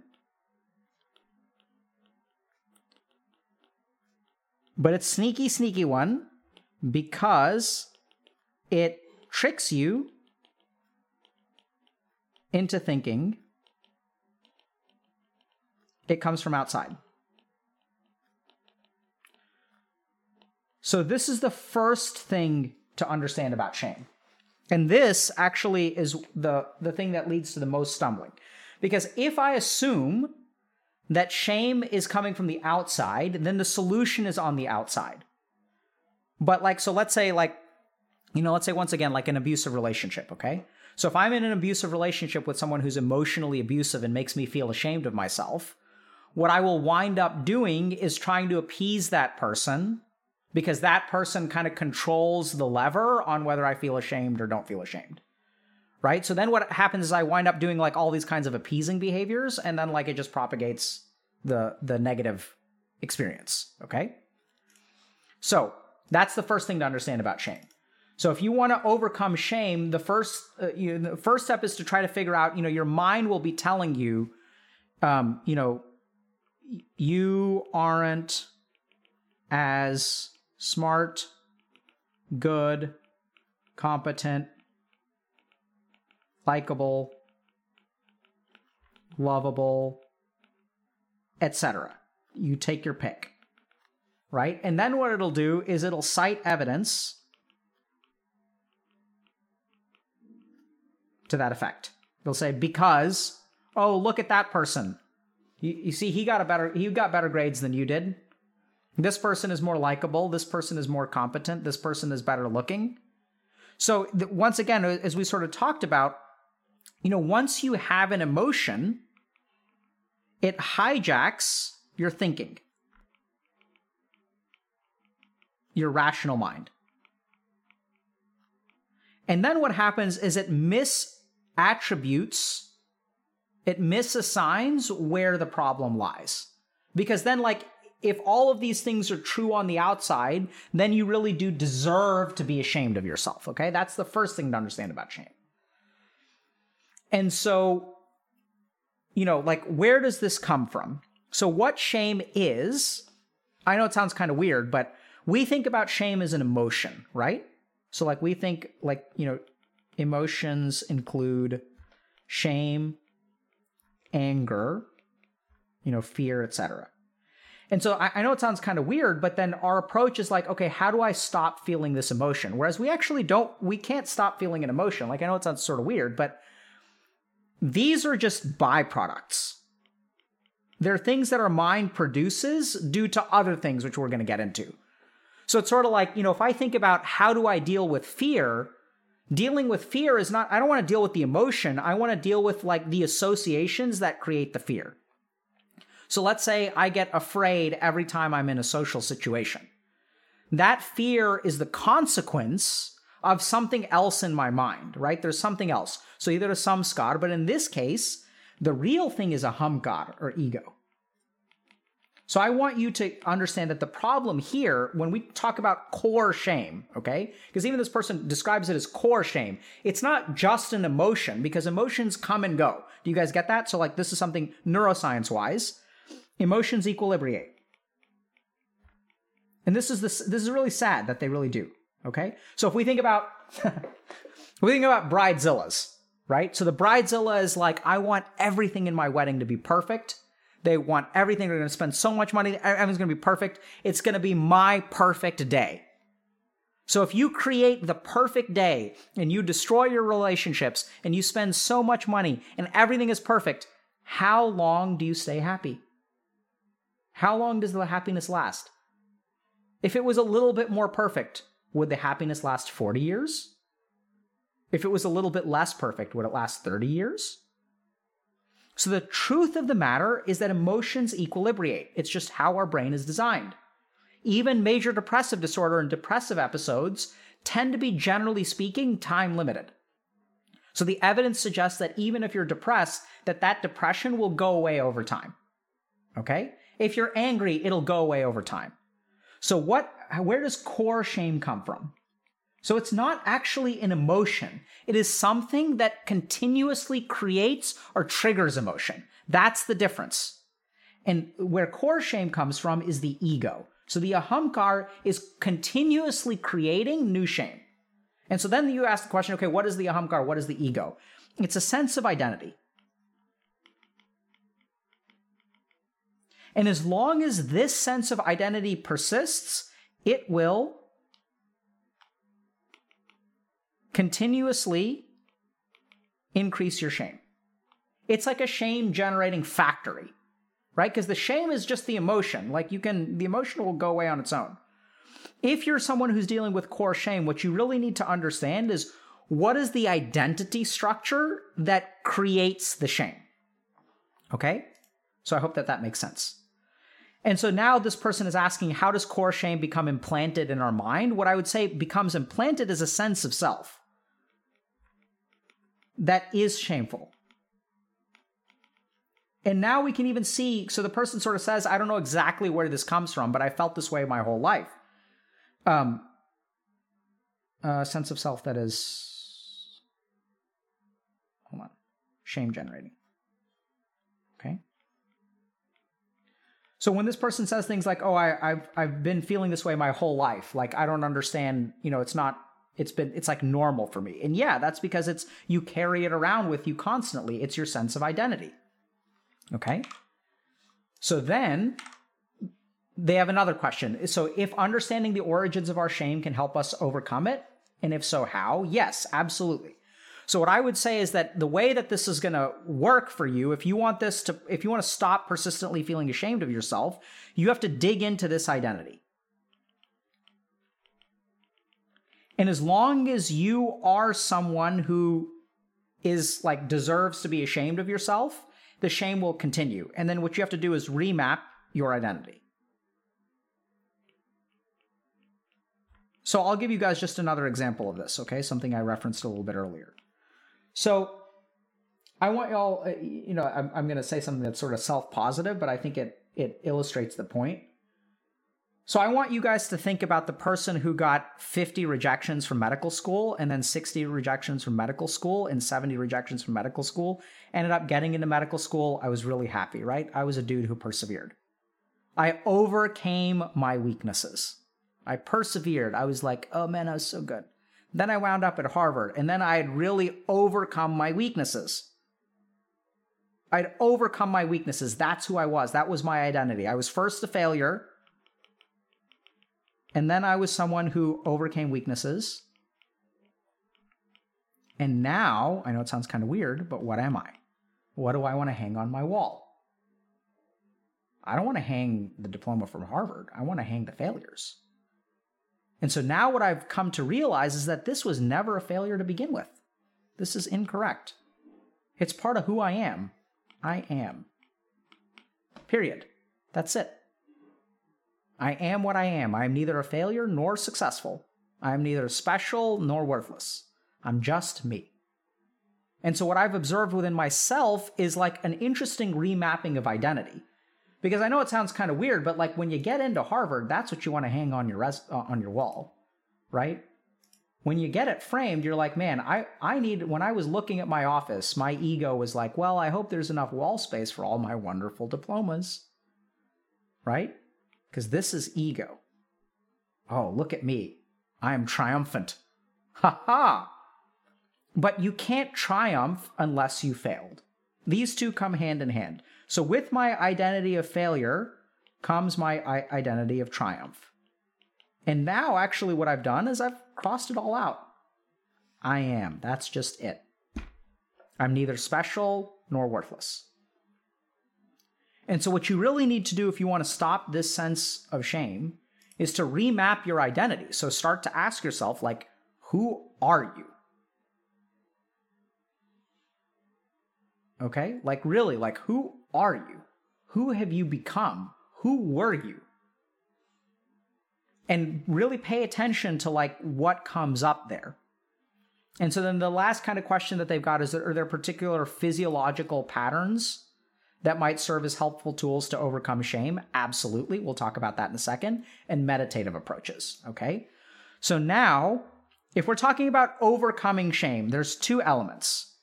But it's sneaky, sneaky one because it tricks you into thinking it comes from outside. So, this is the first thing to understand about shame. And this actually is the, the thing that leads to the most stumbling. Because if I assume that shame is coming from the outside, then the solution is on the outside. But, like, so let's say, like, you know, let's say once again, like an abusive relationship, okay? So if I'm in an abusive relationship with someone who's emotionally abusive and makes me feel ashamed of myself, what I will wind up doing is trying to appease that person because that person kind of controls the lever on whether I feel ashamed or don't feel ashamed. Right? So then what happens is I wind up doing like all these kinds of appeasing behaviors and then like it just propagates the the negative experience, okay? So, that's the first thing to understand about shame. So if you want to overcome shame, the first uh, you know, the first step is to try to figure out, you know, your mind will be telling you um, you know, you aren't as smart, good, competent, likable, lovable, etc. You take your pick. Right? And then what it'll do is it'll cite evidence to that effect. They'll say, because, oh, look at that person. You, you see, he got a better he got better grades than you did. This person is more likable. This person is more competent. This person is better looking. So th- once again, as we sort of talked about, you know, once you have an emotion, it hijacks your thinking, your rational mind. And then what happens is it misattributes, it misassigns where the problem lies. Because then, like, if all of these things are true on the outside, then you really do deserve to be ashamed of yourself. Okay. That's the first thing to understand about shame. And so, you know, like, where does this come from? So, what shame is, I know it sounds kind of weird, but we think about shame as an emotion, right? So, like, we think, like, you know, emotions include shame, anger, you know, fear, etc. And so I, I know it sounds kind of weird, but then our approach is like, okay, how do I stop feeling this emotion? Whereas we actually don't, we can't stop feeling an emotion. Like I know it sounds sort of weird, but these are just byproducts. They're things that our mind produces due to other things, which we're going to get into. So it's sort of like, you know, if I think about how do I deal with fear, dealing with fear is not, I don't want to deal with the emotion. I want to deal with like the associations that create the fear. So let's say I get afraid every time I'm in a social situation. That fear is the consequence of something else in my mind, right? There's something else. So either a samskar, but in this case, the real thing is ahamkar or ego. So I want you to understand that the problem here, when we talk about core shame, okay, because even this person describes it as core shame, it's not just an emotion because emotions come and go. Do you guys get that? So like this is something neuroscience wise emotions equilibrate. And this is this this is really sad that they really do. Okay? So if we think about we think about bridezillas, right? So the bridezilla is like, I want everything in my wedding to be perfect. They want everything. They're going to spend so much money. Everything's going to be perfect. It's going to be my perfect day. So if you create the perfect day and you destroy your relationships and you spend so much money and everything is perfect, how long do you stay happy? How long does the happiness last? If it was a little bit more perfect, would the happiness last 40 years? If it was a little bit less perfect, would it last 30 years? So the truth of the matter is that emotions equilibrate. It's just how our brain is designed. Even major depressive disorder and depressive episodes tend to be, generally speaking, time limited. So the evidence suggests that even if you're depressed, that that depression will go away over time. Okay? If you're angry, it'll go away over time. So what where does core shame come from? So it's not actually an emotion. It is something that continuously creates or triggers emotion. That's the difference. And where core shame comes from is the ego. So the ahamkar is continuously creating new shame. And so then you ask the question, okay, what is the ahamkar? What is the ego? It's a sense of identity. And as long as this sense of identity persists, it will continuously increase your shame. It's like a shame generating factory, right? Because the shame is just the emotion. Like you can, the emotion will go away on its own. If you're someone who's dealing with core shame, what you really need to understand is what is the identity structure that creates the shame? Okay? So I hope that that makes sense. And so now this person is asking, how does core shame become implanted in our mind? What I would say becomes implanted is a sense of self that is shameful. And now we can even see, so the person sort of says, I don't know exactly where this comes from, but I felt this way my whole life. Um, a sense of self that is, hold on, shame generating. Okay. So when this person says things like, "Oh, I, have I've been feeling this way my whole life. Like I don't understand. You know, it's not. It's been. It's like normal for me." And yeah, that's because it's you carry it around with you constantly. It's your sense of identity. Okay. So then they have another question. So if understanding the origins of our shame can help us overcome it, and if so, how? Yes, absolutely. So what I would say is that the way that this is going to work for you, if you want this to, if you want to stop persistently feeling ashamed of yourself, you have to dig into this identity. And as long as you are someone who is like deserves to be ashamed of yourself, the shame will continue. And then what you have to do is remap your identity. So I'll give you guys just another example of this, okay? Something I referenced a little bit earlier. So I want y'all, uh, you know, I'm, I'm going to say something that's sort of self positive, but I think it, it illustrates the point. So I want you guys to think about the person who got 50 rejections from medical school and then 60 rejections from medical school and 70 rejections from medical school. Ended up getting into medical school. I was really happy, right? I was a dude who persevered. I overcame my weaknesses. I persevered. I was like, oh man, I was so good. Then I wound up at Harvard, and then I had really overcome my weaknesses. I'd overcome my weaknesses. That's who I was. That was my identity. I was first a failure, and then I was someone who overcame weaknesses. And now, I know it sounds kind of weird, but what am I? What do I want to hang on my wall? I don't want to hang the diploma from Harvard. I want to hang the failures. And so now what I've come to realize is that this was never a failure to begin with. This is incorrect. It's part of who I am. I am. Period. That's it. I am what I am. I am neither a failure nor successful. I am neither special nor worthless. I'm just me. And so, what I've observed within myself is like an interesting remapping of identity. Because I know it sounds kind of weird, but like when you get into Harvard, that's what you want to hang on your res- uh, on your wall, right? When you get it framed, you're like, man, I I need. When I was looking at my office, my ego was like, well, I hope there's enough wall space for all my wonderful diplomas, right? Because this is ego. Oh, look at me, I am triumphant. Ha ha! But you can't triumph unless you failed. These two come hand in hand. So with my identity of failure comes my identity of triumph. And now, actually, what I've done is I've crossed it all out. I am. That's just it. I'm neither special nor worthless. And so, what you really need to do if you want to stop this sense of shame is to remap your identity. So, start to ask yourself, like, who are you? Okay? Like, really, like, who are you? Who have you become? Who were you? And really pay attention to, like, what comes up there. And so then the last kind of question that they've got is are there particular physiological patterns that might serve as helpful tools to overcome shame? Absolutely. We'll talk about that in a second. And meditative approaches. Okay. So now, if we're talking about overcoming shame, there's two elements.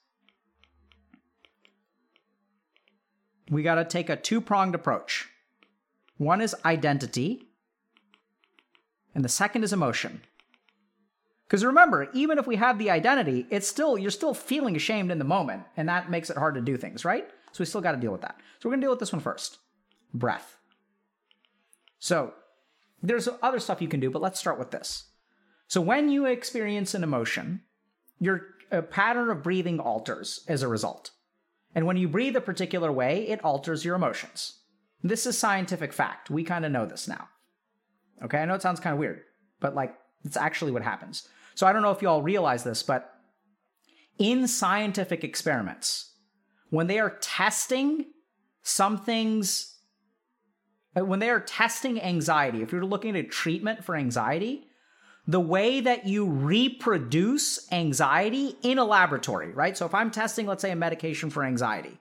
We got to take a two pronged approach. One is identity, and the second is emotion. Because remember, even if we have the identity, it's still you're still feeling ashamed in the moment, and that makes it hard to do things, right? So we still got to deal with that. So we're gonna deal with this one first. Breath. So there's other stuff you can do, but let's start with this. So when you experience an emotion, your pattern of breathing alters as a result. And when you breathe a particular way, it alters your emotions. This is scientific fact. We kind of know this now. Okay, I know it sounds kind of weird, but like it's actually what happens. So I don't know if you all realize this, but in scientific experiments, when they are testing some things, uh, when they are testing anxiety, if you're looking at treatment for anxiety, the way that you reproduce anxiety in a laboratory, right? So if I'm testing, let's say, a medication for anxiety,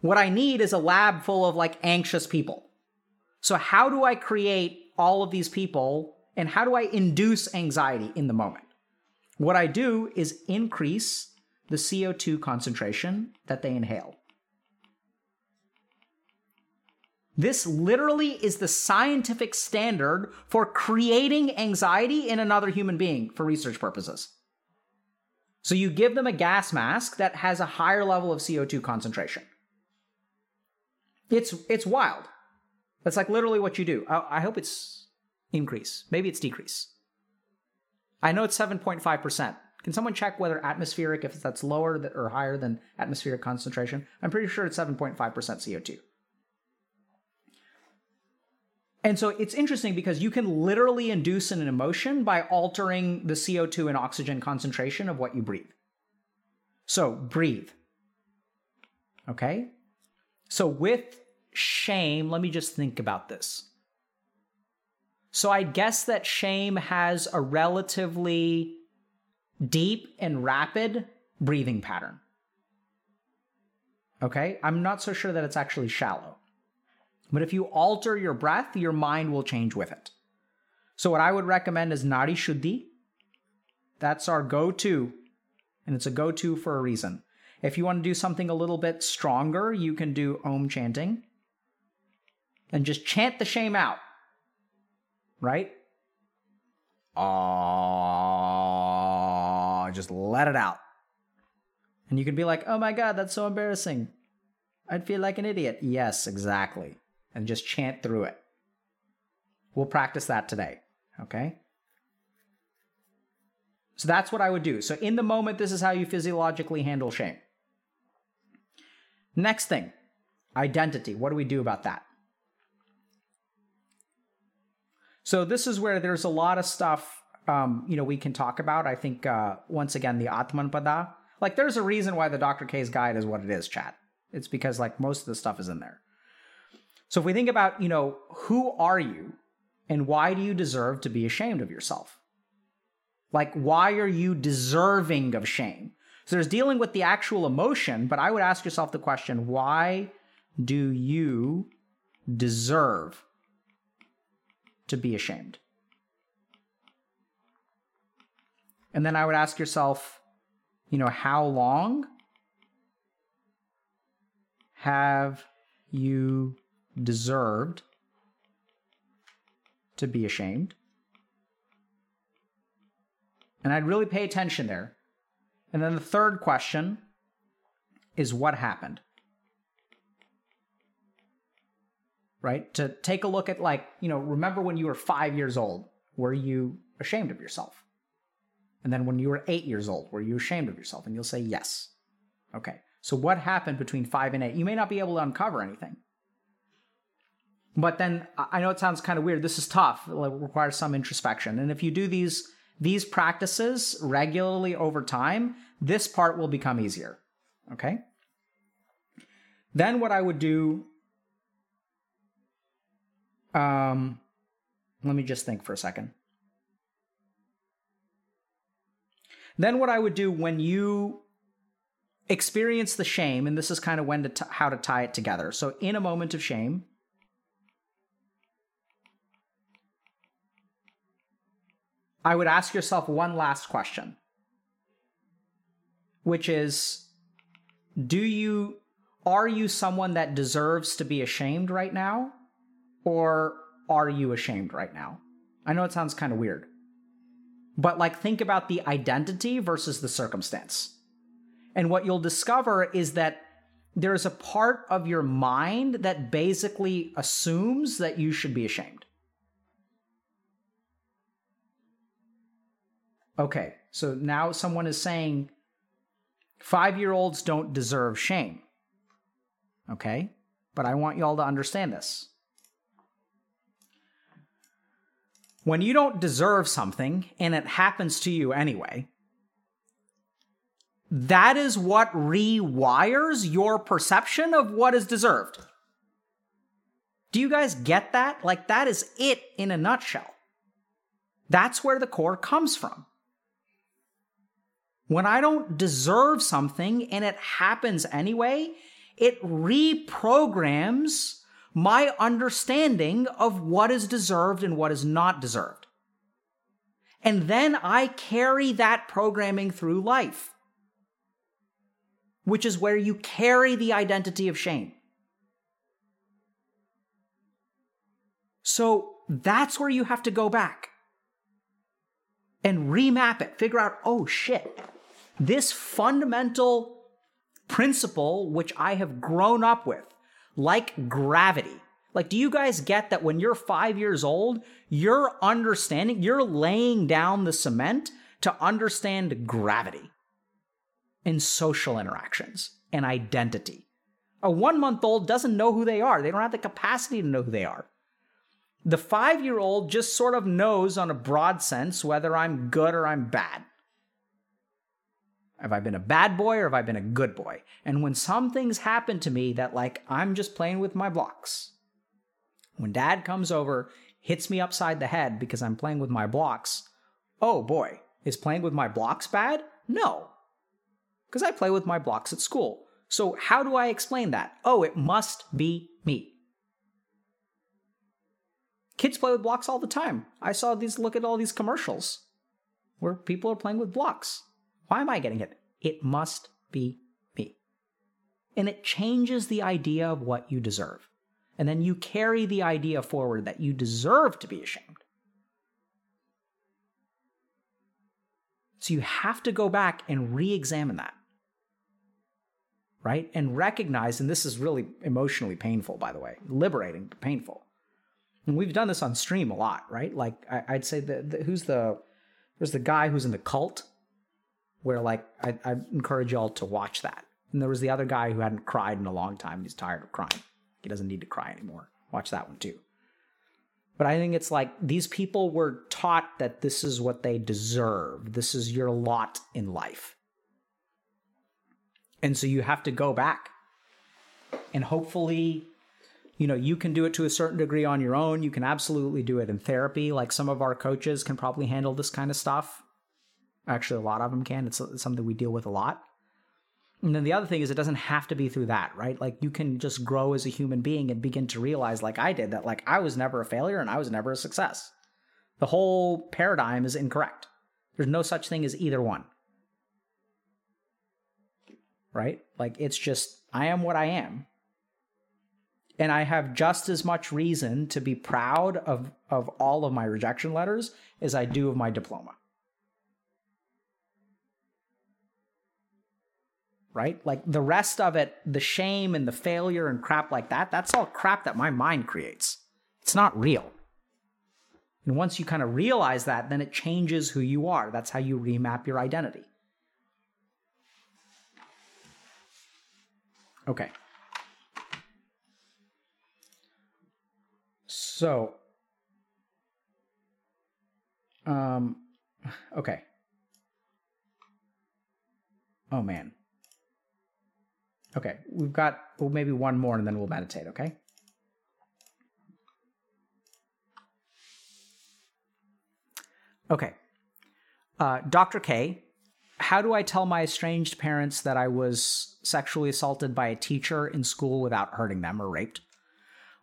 what I need is a lab full of like anxious people. So how do I create all of these people and how do I induce anxiety in the moment? What I do is increase the CO2 concentration that they inhale. This literally is the scientific standard for creating anxiety in another human being for research purposes. So you give them a gas mask that has a higher level of CO2 concentration. It's it's wild. That's like literally what you do. I, I hope it's increase. Maybe it's decrease. I know it's 7.5%. Can someone check whether atmospheric, if that's lower or higher than atmospheric concentration? I'm pretty sure it's 7.5% CO2. And so it's interesting because you can literally induce an emotion by altering the CO2 and oxygen concentration of what you breathe. So breathe. Okay? So with shame, let me just think about this. So I guess that shame has a relatively deep and rapid breathing pattern. Okay? I'm not so sure that it's actually shallow. But if you alter your breath, your mind will change with it. So what I would recommend is Nadi Shuddhi. That's our go-to, and it's a go-to for a reason. If you want to do something a little bit stronger, you can do Om chanting. And just chant the shame out right? Ah, just let it out. And you can be like, oh my God, that's so embarrassing. I'd feel like an idiot. Yes, exactly. And just chant through it. We'll practice that today, okay? So that's what I would do. So in the moment, this is how you physiologically handle shame. Next thing identity. What do we do about that? So this is where there's a lot of stuff um, you know we can talk about. I think uh, once again the Atman Pada. Like there's a reason why the Dr. K's guide is what it is, chat. It's because like most of the stuff is in there. So if we think about, you know, who are you and why do you deserve to be ashamed of yourself? Like why are you deserving of shame? So there's dealing with the actual emotion, but I would ask yourself the question, why do you deserve to be ashamed. And then I would ask yourself, you know, how long have you deserved to be ashamed? And I'd really pay attention there. And then the third question is what happened? right? To take a look at, like, you know, remember when you were five years old? were you ashamed of yourself? And then when you were eight years old, were you ashamed of yourself? And you'll say yes. Okay. So what happened between five and eight? You may not be able to uncover anything. But then I know it sounds kind of weird. This is tough. It requires some introspection. And if you do these these practices regularly over time, this part will become easier. Okay? Then what I would do um let me just think for a second. Then what I would do when you experience the shame, and this is kind of when to t- how to tie it together. So in a moment of shame, I would ask yourself one last question, which is do you are you someone that deserves to be ashamed right now or are you ashamed right now? I know it sounds kind of weird. But like think about the identity versus the circumstance. And what you'll discover is that there's a part of your mind that basically assumes that you should be ashamed. Okay, so now someone is saying five year olds don't deserve shame. Okay, but I want y'all to understand this. When you don't deserve something and it happens to you anyway, that is what rewires your perception of what is deserved. Do you guys get that? Like, that is it in a nutshell. That's where the core comes from. When I don't deserve something and it happens anyway, it reprograms my understanding of what is deserved and what is not deserved. And then I carry that programming through life, which is where you carry the identity of shame. So that's where you have to go back and remap it, figure out, oh shit, this fundamental principle, which I have grown up with, like gravity. Like, do you guys get that when you're five years old, you're understanding, you're laying down the cement to understand gravity in social interactions and identity? A one month old doesn't know who they are, they don't have the capacity to know who they are. The five year old just sort of knows on a broad sense whether I'm good or I'm bad. Have I been a bad boy or have I been a good boy? And when some things happen to me that, like, I'm just playing with my blocks, when dad comes over, hits me upside the head because I'm playing with my blocks, oh boy, is playing with my blocks bad? No. Because I play with my blocks at school. So, how do I explain that? Oh, it must be me. Kids play with blocks all the time. I saw these, look at all these commercials where people are playing with blocks. Why am I getting it? It must be me. And it changes the idea of what you deserve. And then you carry the idea forward that you deserve to be ashamed. So you have to go back and re examine that. Right? And recognize, and this is really emotionally painful, by the way, liberating, but painful. And we've done this on stream a lot, right? Like I, would say who's the there's the guy who's in the cult where like I, I encourage y'all to watch that. And there was the other guy who hadn't cried in a long time. He's tired of crying. He doesn't need to cry anymore. Watch that one too. But I think it's like these people were taught that this is what they deserve. This is your lot in life. And so you have to go back and hopefully you know you can do it to a certain degree on your own you can absolutely do it in therapy like some of our coaches can probably handle this kind of stuff Actually, a lot of them can. It's, something we deal with a lot. And then the other thing is, it doesn't have to be through that, right? Like you can just grow as a human being and begin to realize, like I did, that like I was never a failure and I was never a success. The whole paradigm is incorrect. There's no such thing as either one. Right? Like it's just, I am what I am. And I have just as much reason to be proud of, of all of my rejection letters as I do of my diploma. Right? Like the rest of it, the shame and the failure and crap like that, that's all crap that my mind creates. It's not real. And once you kind of realize that, then it changes who you are. That's how you remap your identity. Okay. So, um, okay. Oh man. Okay, we've got well, maybe one more and then we'll meditate, okay? Okay. Uh, Dr. K, how do I tell my estranged parents that I was sexually assaulted by a teacher in school without hurting them or raped?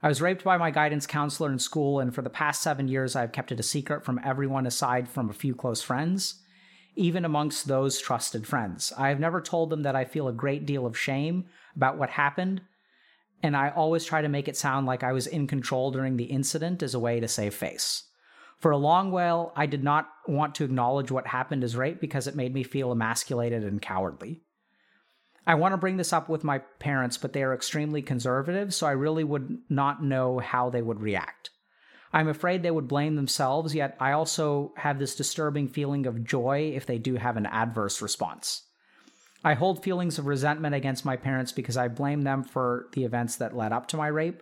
I was raped by my guidance counselor in school, and for the past seven years, I've kept it a secret from everyone aside from a few close friends, even amongst those trusted friends. I have never told them that I feel a great deal of shame about what happened, and I always try to make it sound like I was in control during the incident as a way to save face. For a long while, I did not want to acknowledge what happened as rape because it made me feel emasculated and cowardly. I want to bring this up with my parents, but they are extremely conservative, so I really would not know how they would react. I'm afraid they would blame themselves, yet I also have this disturbing feeling of joy if they do have an adverse response. I hold feelings of resentment against my parents because I blame them for the events that led up to my rape.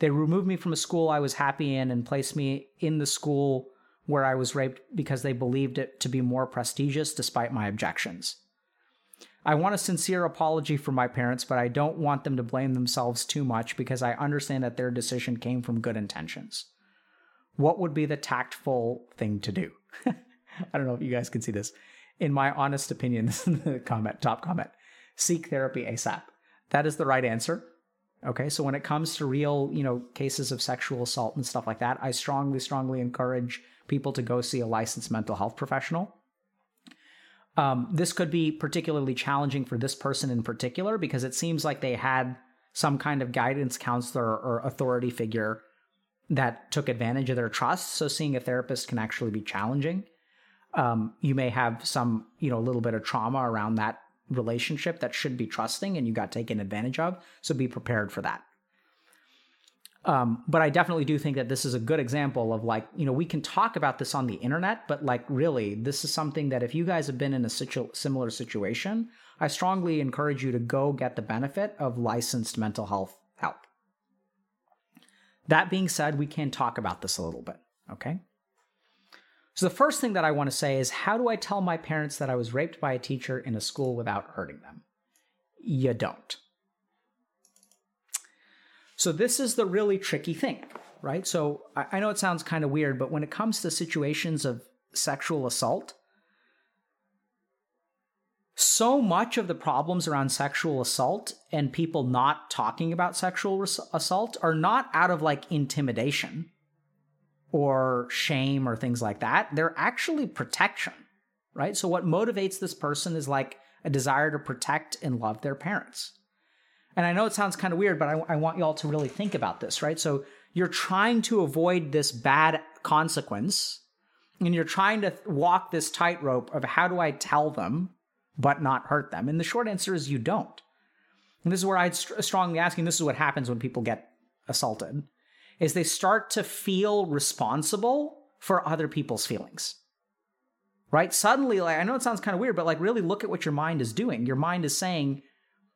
They removed me from a school I was happy in and placed me in the school where I was raped because they believed it to be more prestigious despite my objections. I want a sincere apology from my parents, but I don't want them to blame themselves too much because I understand that their decision came from good intentions. What would be the tactful thing to do? I don't know if you guys can see this. In my honest opinion, this is the comment, top comment. Seek therapy ASAP. That is the right answer. Okay, so when it comes to real, you know, cases of sexual assault and stuff like that, I strongly, strongly encourage people to go see a licensed mental health professional um, this could be particularly challenging for this person in particular because it seems like they had some kind of guidance counselor or authority figure that took advantage of their trust. So seeing a therapist can actually be challenging. Um, you may have some, you know, a little bit of trauma around that relationship that should be trusting and you got taken advantage of. So be prepared for that. Um, but I definitely do think that this is a good example of like, you know, we can talk about this on the internet, but like, really, this is something that if you guys have been in a situ- similar situation, I strongly encourage you to go get the benefit of licensed mental health. That being said, we can talk about this a little bit, okay? So, the first thing that I want to say is how do I tell my parents that I was raped by a teacher in a school without hurting them? You don't. So this is the really tricky thing, right? So I, know it sounds kind of weird, but when it comes to situations of sexual assault, so much of the problems around sexual assault and people not talking about sexual res- assault are not out of like intimidation or shame or things like that. They're actually protection, right? So, what motivates this person is like a desire to protect and love their parents. And I know it sounds kind of weird, but I, I want y'all to really think about this, right? So you're trying to avoid this bad consequence and you're trying to walk this tightrope of how do I tell them but not hurt them? And the short answer is you don't. And this is where I'd st- strongly asking this is what happens when people get assaulted is they start to feel responsible for other people's feelings. Right? Suddenly like I know it sounds kind of weird but like really look at what your mind is doing. Your mind is saying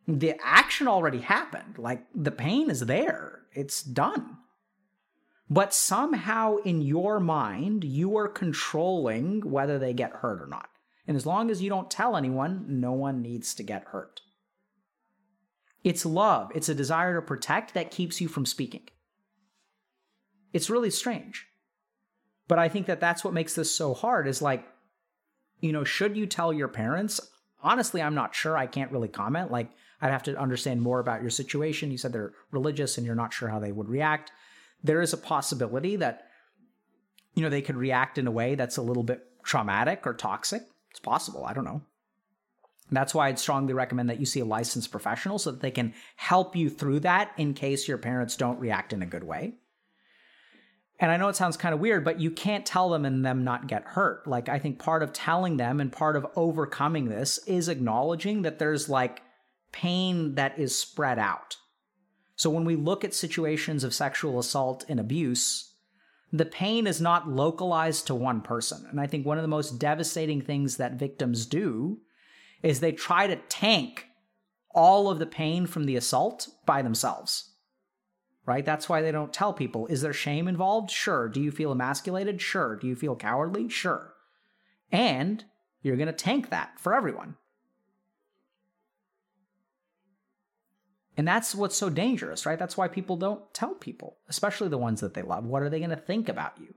the action already happened. Like the pain is there, it's done. But somehow in your mind, you are controlling whether they get hurt or not. And as long as you don't tell anyone, no one needs to get hurt. It's love, it's a desire to protect that keeps you from speaking. It's really strange. But I think that that's what makes this so hard is like, you know, should you tell your parents? Honestly, I'm not sure. I can't really comment. Like, I'd have to understand more about your situation. You said they're religious and you're not sure how they would react. There is a possibility that, you know, they could react in a way that's a little bit traumatic or toxic. It's possible. I don't know. That's why I'd strongly recommend that you see a licensed professional so that they can help you through that in case your parents don't react in a good way. And I know it sounds kind of weird, but you can't tell them and them not get hurt. Like, I think part of telling them and part of overcoming this is acknowledging that there's like pain that is spread out. So when we look at situations of sexual assault and abuse, the pain is not localized to one person. And I think one of the most devastating things that victims do is they try to tank all of the pain from the assault by themselves. Right? That's why they don't tell people. Is there shame involved? Sure. Do you feel emasculated? Sure. Do you feel cowardly? Sure. And you're going to tank that for everyone. And that's what's so dangerous, right? That's why people don't tell people, especially the ones that they love. What are they going to think about you?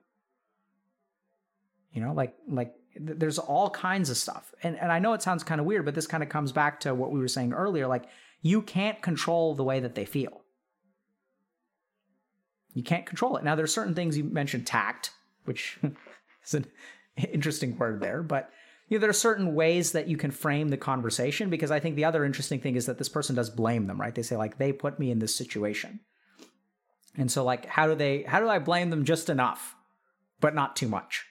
You know, like like there's all kinds of stuff. And and I know it sounds kind of weird, but this kind of comes back to what we were saying earlier like you can't control the way that they feel. You can't control it. Now there's certain things you mentioned tact, which is an interesting word there, but you know, there are certain ways that you can frame the conversation because I think the other interesting thing is that this person does blame them, right? They say like they put me in this situation. And so like how do they how do I blame them just enough but not too much?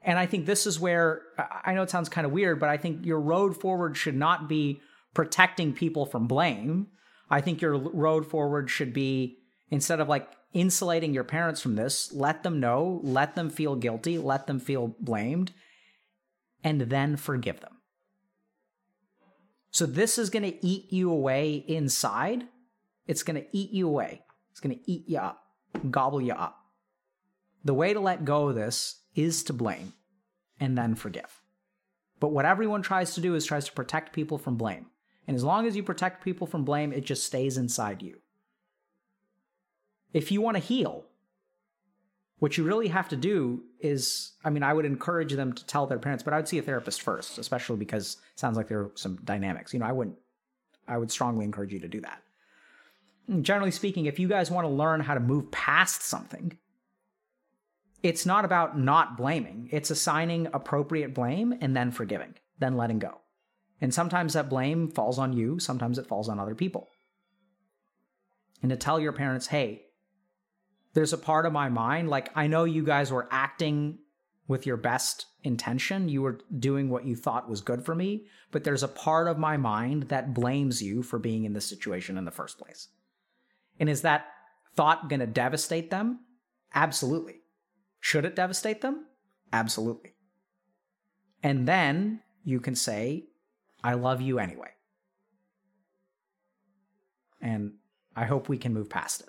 And I think this is where I know it sounds kind of weird, but I think your road forward should not be protecting people from blame. I think your road forward should be instead of like insulating your parents from this, let them know, let them feel guilty, let them feel blamed, and then forgive them. So this is going to eat you away inside. It's going to eat you away. It's going to eat you up, gobble you up. The way to let go of this is to blame and then forgive. But what everyone tries to do is tries to protect people from blame. And as long as you protect people from blame, it just stays inside you. If you want to heal, what you really have to do is, I mean, I would encourage them to tell their parents, but I would see a therapist first, especially because it sounds like there are some dynamics. You know, I wouldn't, I would strongly encourage you to do that. Generally speaking, if you guys want to learn how to move past something, it's not about not blaming, it's assigning appropriate blame and then forgiving, then letting go. And sometimes that blame falls on you, sometimes it falls on other people. And to tell your parents, hey, there's a part of my mind like I know you guys were acting with your best intention. You were doing what you thought was good for me, but there's a part of my mind that blames you for being in this situation in the first place. And is that thought going to devastate them? Absolutely. Should it devastate them? Absolutely. And then you can say, I love you anyway. And I hope we can move past it.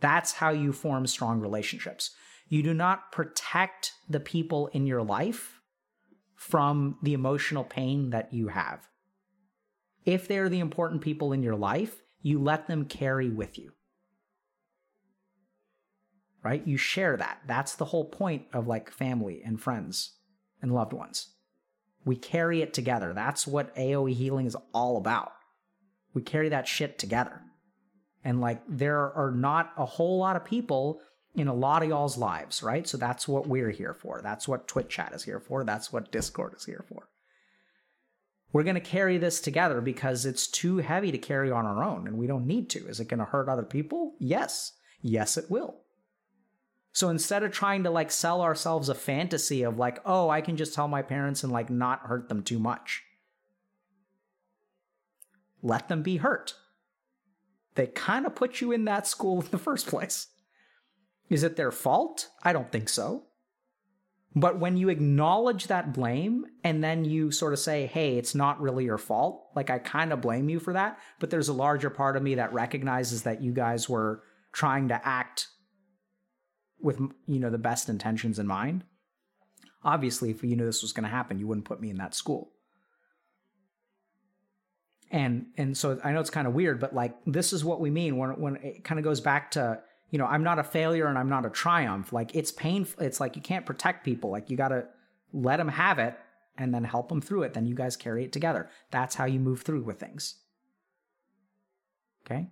That's how you form strong relationships. You do not protect the people in your life from the emotional pain that you have. If they're the important people in your life, you let them carry with you. Right? You share that. That's the whole point of like family and friends and loved ones. We carry it together. That's what AoE healing is all about. We carry that shit together. And like there are not a whole lot of people in a lot of y'all's lives, right? So that's what we're here for. That's what Twitch chat is here for. That's what Discord is here for. We're going to carry this together because it's too heavy to carry on our own and we don't need to. Is it going to hurt other people? Yes. Yes, it will. So instead of trying to like sell ourselves a fantasy of like, oh, I can just tell my parents and like not hurt them too much, let them be hurt they kind of put you in that school in the first place. Is it their fault? I don't think so. But when you acknowledge that blame and then you sort of say, hey, it's not really your fault, like I kind of blame you for that, but there's a larger part of me that recognizes that you guys were trying to act with you know the best intentions in mind. Obviously, if you knew this was going to happen, you wouldn't put me in that school and and so I know it's kind of weird, but like this is what we mean when when it kind of goes back to you know I'm not a failure and I'm not a triumph. Like it's painful. It's like you can't protect people. Like you got to let them have it and then help them through it. Then you guys carry it together. That's how you move through with things. Okay.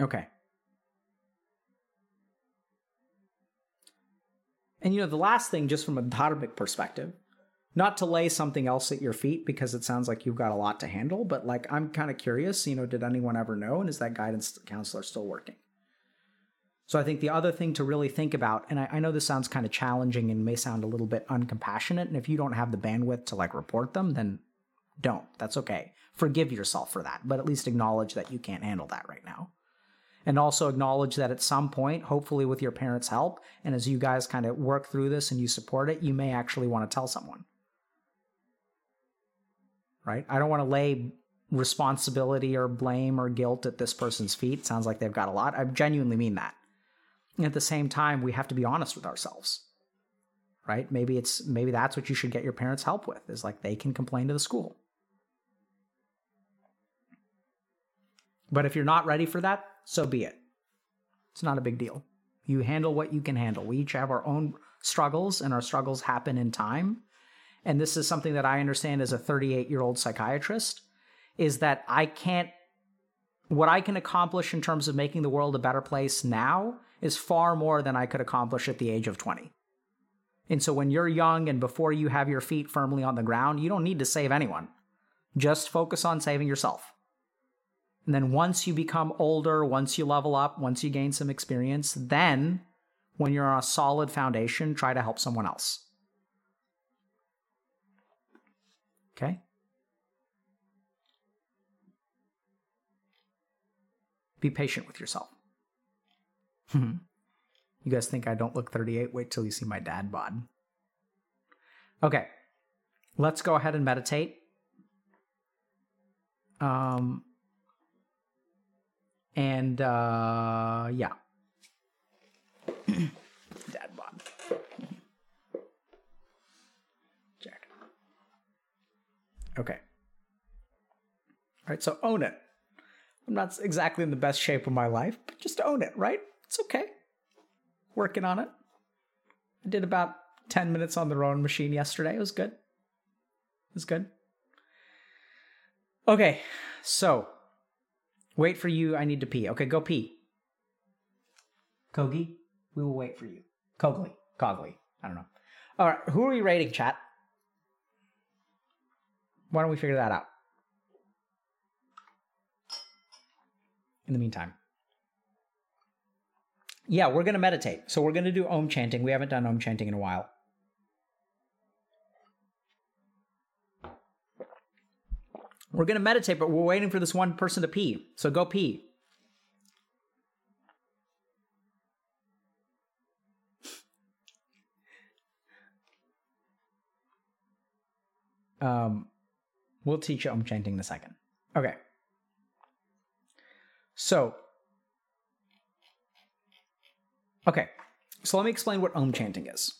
Okay. And you know, the last thing, just from a dharmic perspective, not to lay something else at your feet because it sounds like you've got a lot to handle, but like I'm kind of curious, you know, did anyone ever know? And is that guidance counselor still working? So I think the other thing to really think about, and I, I know this sounds kind of challenging and may sound a little bit uncompassionate, and if you don't have the bandwidth to like report them, then Don't. That's okay. Forgive yourself for that, but at least acknowledge that you can't handle that right now. And also acknowledge that at some point, hopefully with your parents' help, and as you guys kind of work through this and you support it, you may actually want to tell someone. Right? I don't want to lay responsibility or blame or guilt at this person's feet. Sounds like they've got a lot. I genuinely mean that. And at the same time, we have to be honest with ourselves. Right? Maybe it's maybe that's what you should get your parents' help with, is like they can complain to the school. But if you're not ready for that, so be it. It's not a big deal. You handle what you can handle. We each have our own struggles, and our struggles happen in time. And this is something that I understand as a 38 year old psychiatrist is that I can't, what I can accomplish in terms of making the world a better place now is far more than I could accomplish at the age of 20. And so when you're young and before you have your feet firmly on the ground, you don't need to save anyone. Just focus on saving yourself. And then once you become older, once you level up, once you gain some experience, then when you're on a solid foundation, try to help someone else. Okay? Be patient with yourself. you guys think I don't look 38? Wait till you see my dad bod. Okay. Let's go ahead and meditate. Um, and uh, yeah. Dad bod. Jack. Okay. All right, so own it. I'm not exactly in the best shape of my life, but just own it, right? It's okay. Working on it. I did about 10 minutes on the rowing machine yesterday. It was good. It was good. Okay, so Wait for you. I need to pee. Okay, go pee. Kogi, we will wait for you. Kogli. Cogly. I don't know. All right, who are we rating, chat? Why don't we figure that out? In the meantime. Yeah, we're going to meditate. So we're going to do Om chanting. We haven't done Om chanting in a while. We're going to meditate, but we're waiting for this one person to pee. So go pee. Um, we'll teach you Om chanting in a second. Okay. So, okay. So let me explain what Om chanting is.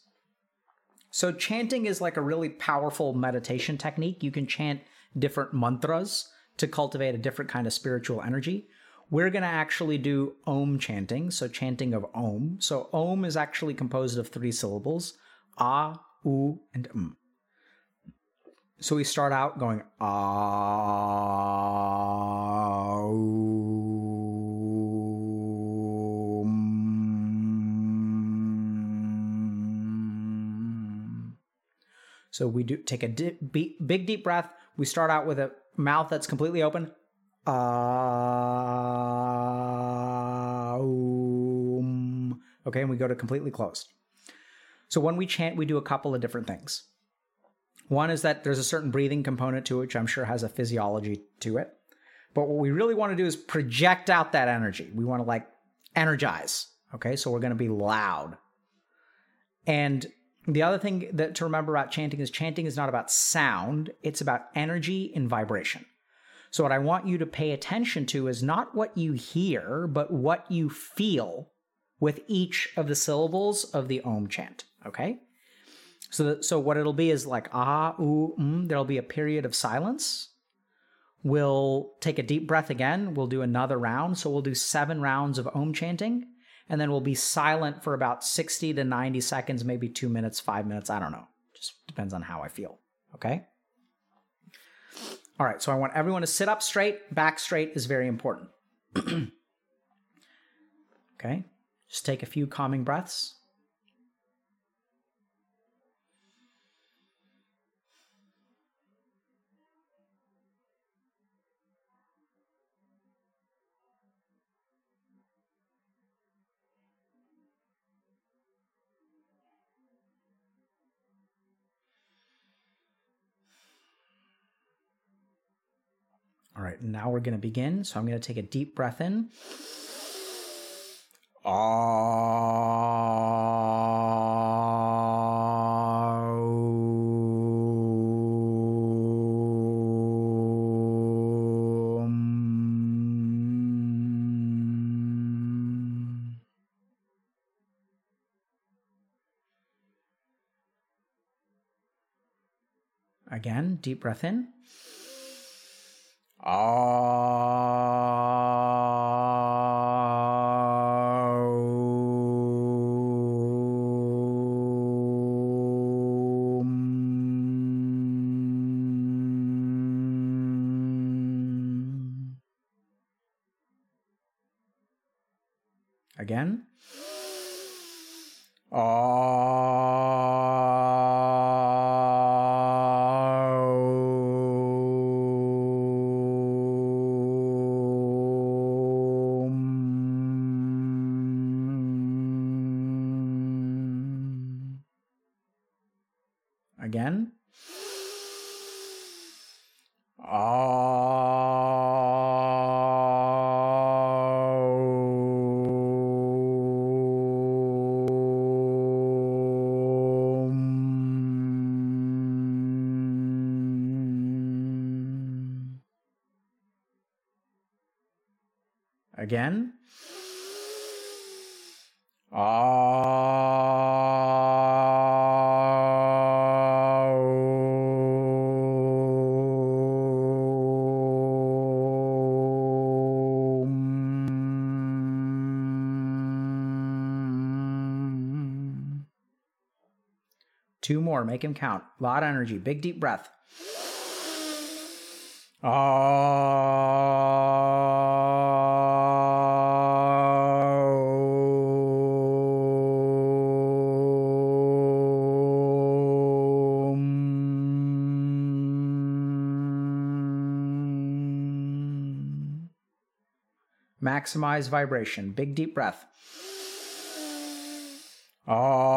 So, chanting is like a really powerful meditation technique. You can chant different mantras to cultivate a different kind of spiritual energy. We're going to actually do Om chanting, so chanting of Om. So Om is actually composed of three syllables A, U, and M. So we start out going Ah, So we do take a dip, big deep breath we start out with a mouth that's completely open. Um, okay, and we go to completely closed. So when we chant, we do a couple of different things. One is that there's a certain breathing component to it, which I'm sure has a physiology to it. But what we really want to do is project out that energy. We want to like energize. Okay, so we're going to be loud. And the other thing that to remember about chanting is chanting is not about sound, it's about energy and vibration. So what I want you to pay attention to is not what you hear, but what you feel with each of the syllables of the om chant, okay? So that, so what it'll be is like ah ooh mm, there'll be a period of silence. We'll take a deep breath again. We'll do another round. So we'll do 7 rounds of om chanting and then we'll be silent for about 60 to 90 seconds, maybe two minutes, five minutes. I don't know. Just depends on how I feel. Okay. All right. So I want everyone to sit up straight. Back straight is very important. okay. Just take a few calming breaths. All right, now we're going to begin. So I'm going to take a deep breath in. Again, deep breath in. Om. Make him count. A lot of energy. Big deep breath. Maximize vibration. Big deep breath. Om.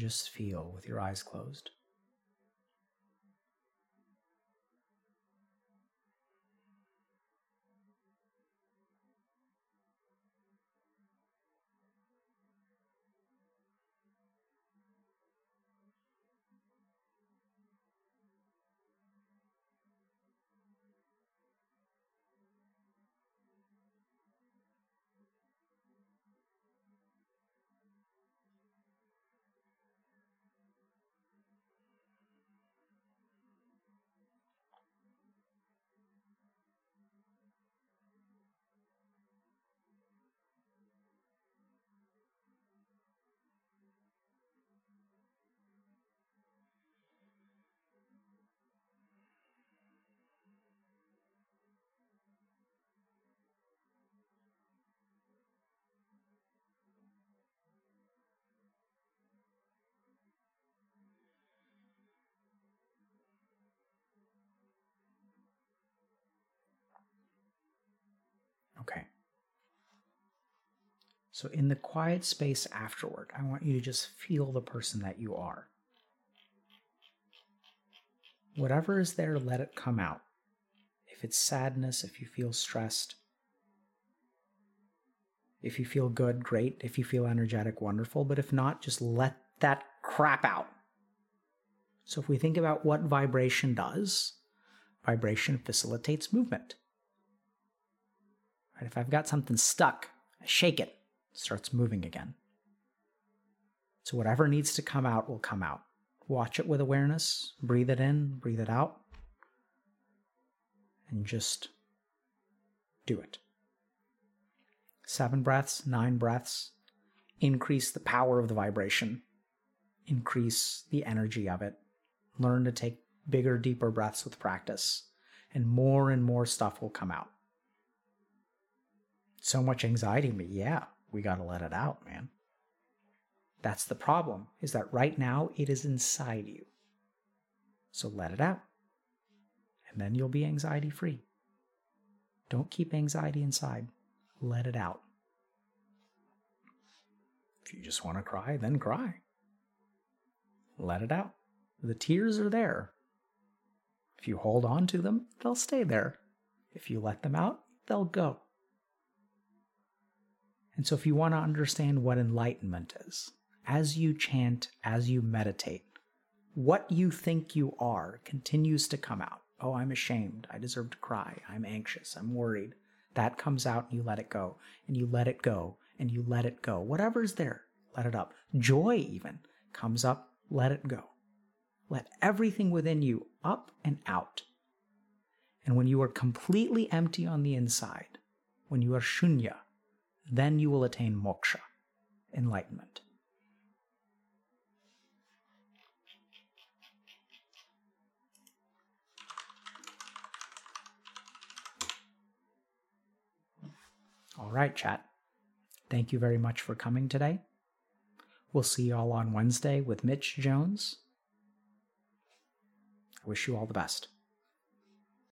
Just feel with your eyes closed. Okay. So, in the quiet space afterward, I want you to just feel the person that you are. Whatever is there, let it come out. If it's sadness, if you feel stressed, if you feel good, great. If you feel energetic, wonderful. But if not, just let that crap out. So, if we think about what vibration does, vibration facilitates movement. Right? If I've got something stuck, I shake it, it starts moving again. So whatever needs to come out will come out. Watch it with awareness, breathe it in, breathe it out, and just do it. Seven breaths, nine breaths. Increase the power of the vibration, increase the energy of it. Learn to take bigger, deeper breaths with practice, and more and more stuff will come out so much anxiety me. Yeah, we got to let it out, man. That's the problem, is that right now it is inside you. So let it out. And then you'll be anxiety free. Don't keep anxiety inside, let it out. If you just want to cry, then cry. Let it out. The tears are there. If you hold on to them, they'll stay there. If you let them out, they'll go. And so, if you want to understand what enlightenment is, as you chant, as you meditate, what you think you are continues to come out. Oh, I'm ashamed. I deserve to cry. I'm anxious. I'm worried. That comes out and you let it go. And you let it go. And you let it go. Whatever's there, let it up. Joy, even, comes up. Let it go. Let everything within you up and out. And when you are completely empty on the inside, when you are shunya, then you will attain moksha, enlightenment. All right, chat. Thank you very much for coming today. We'll see you all on Wednesday with Mitch Jones. I wish you all the best.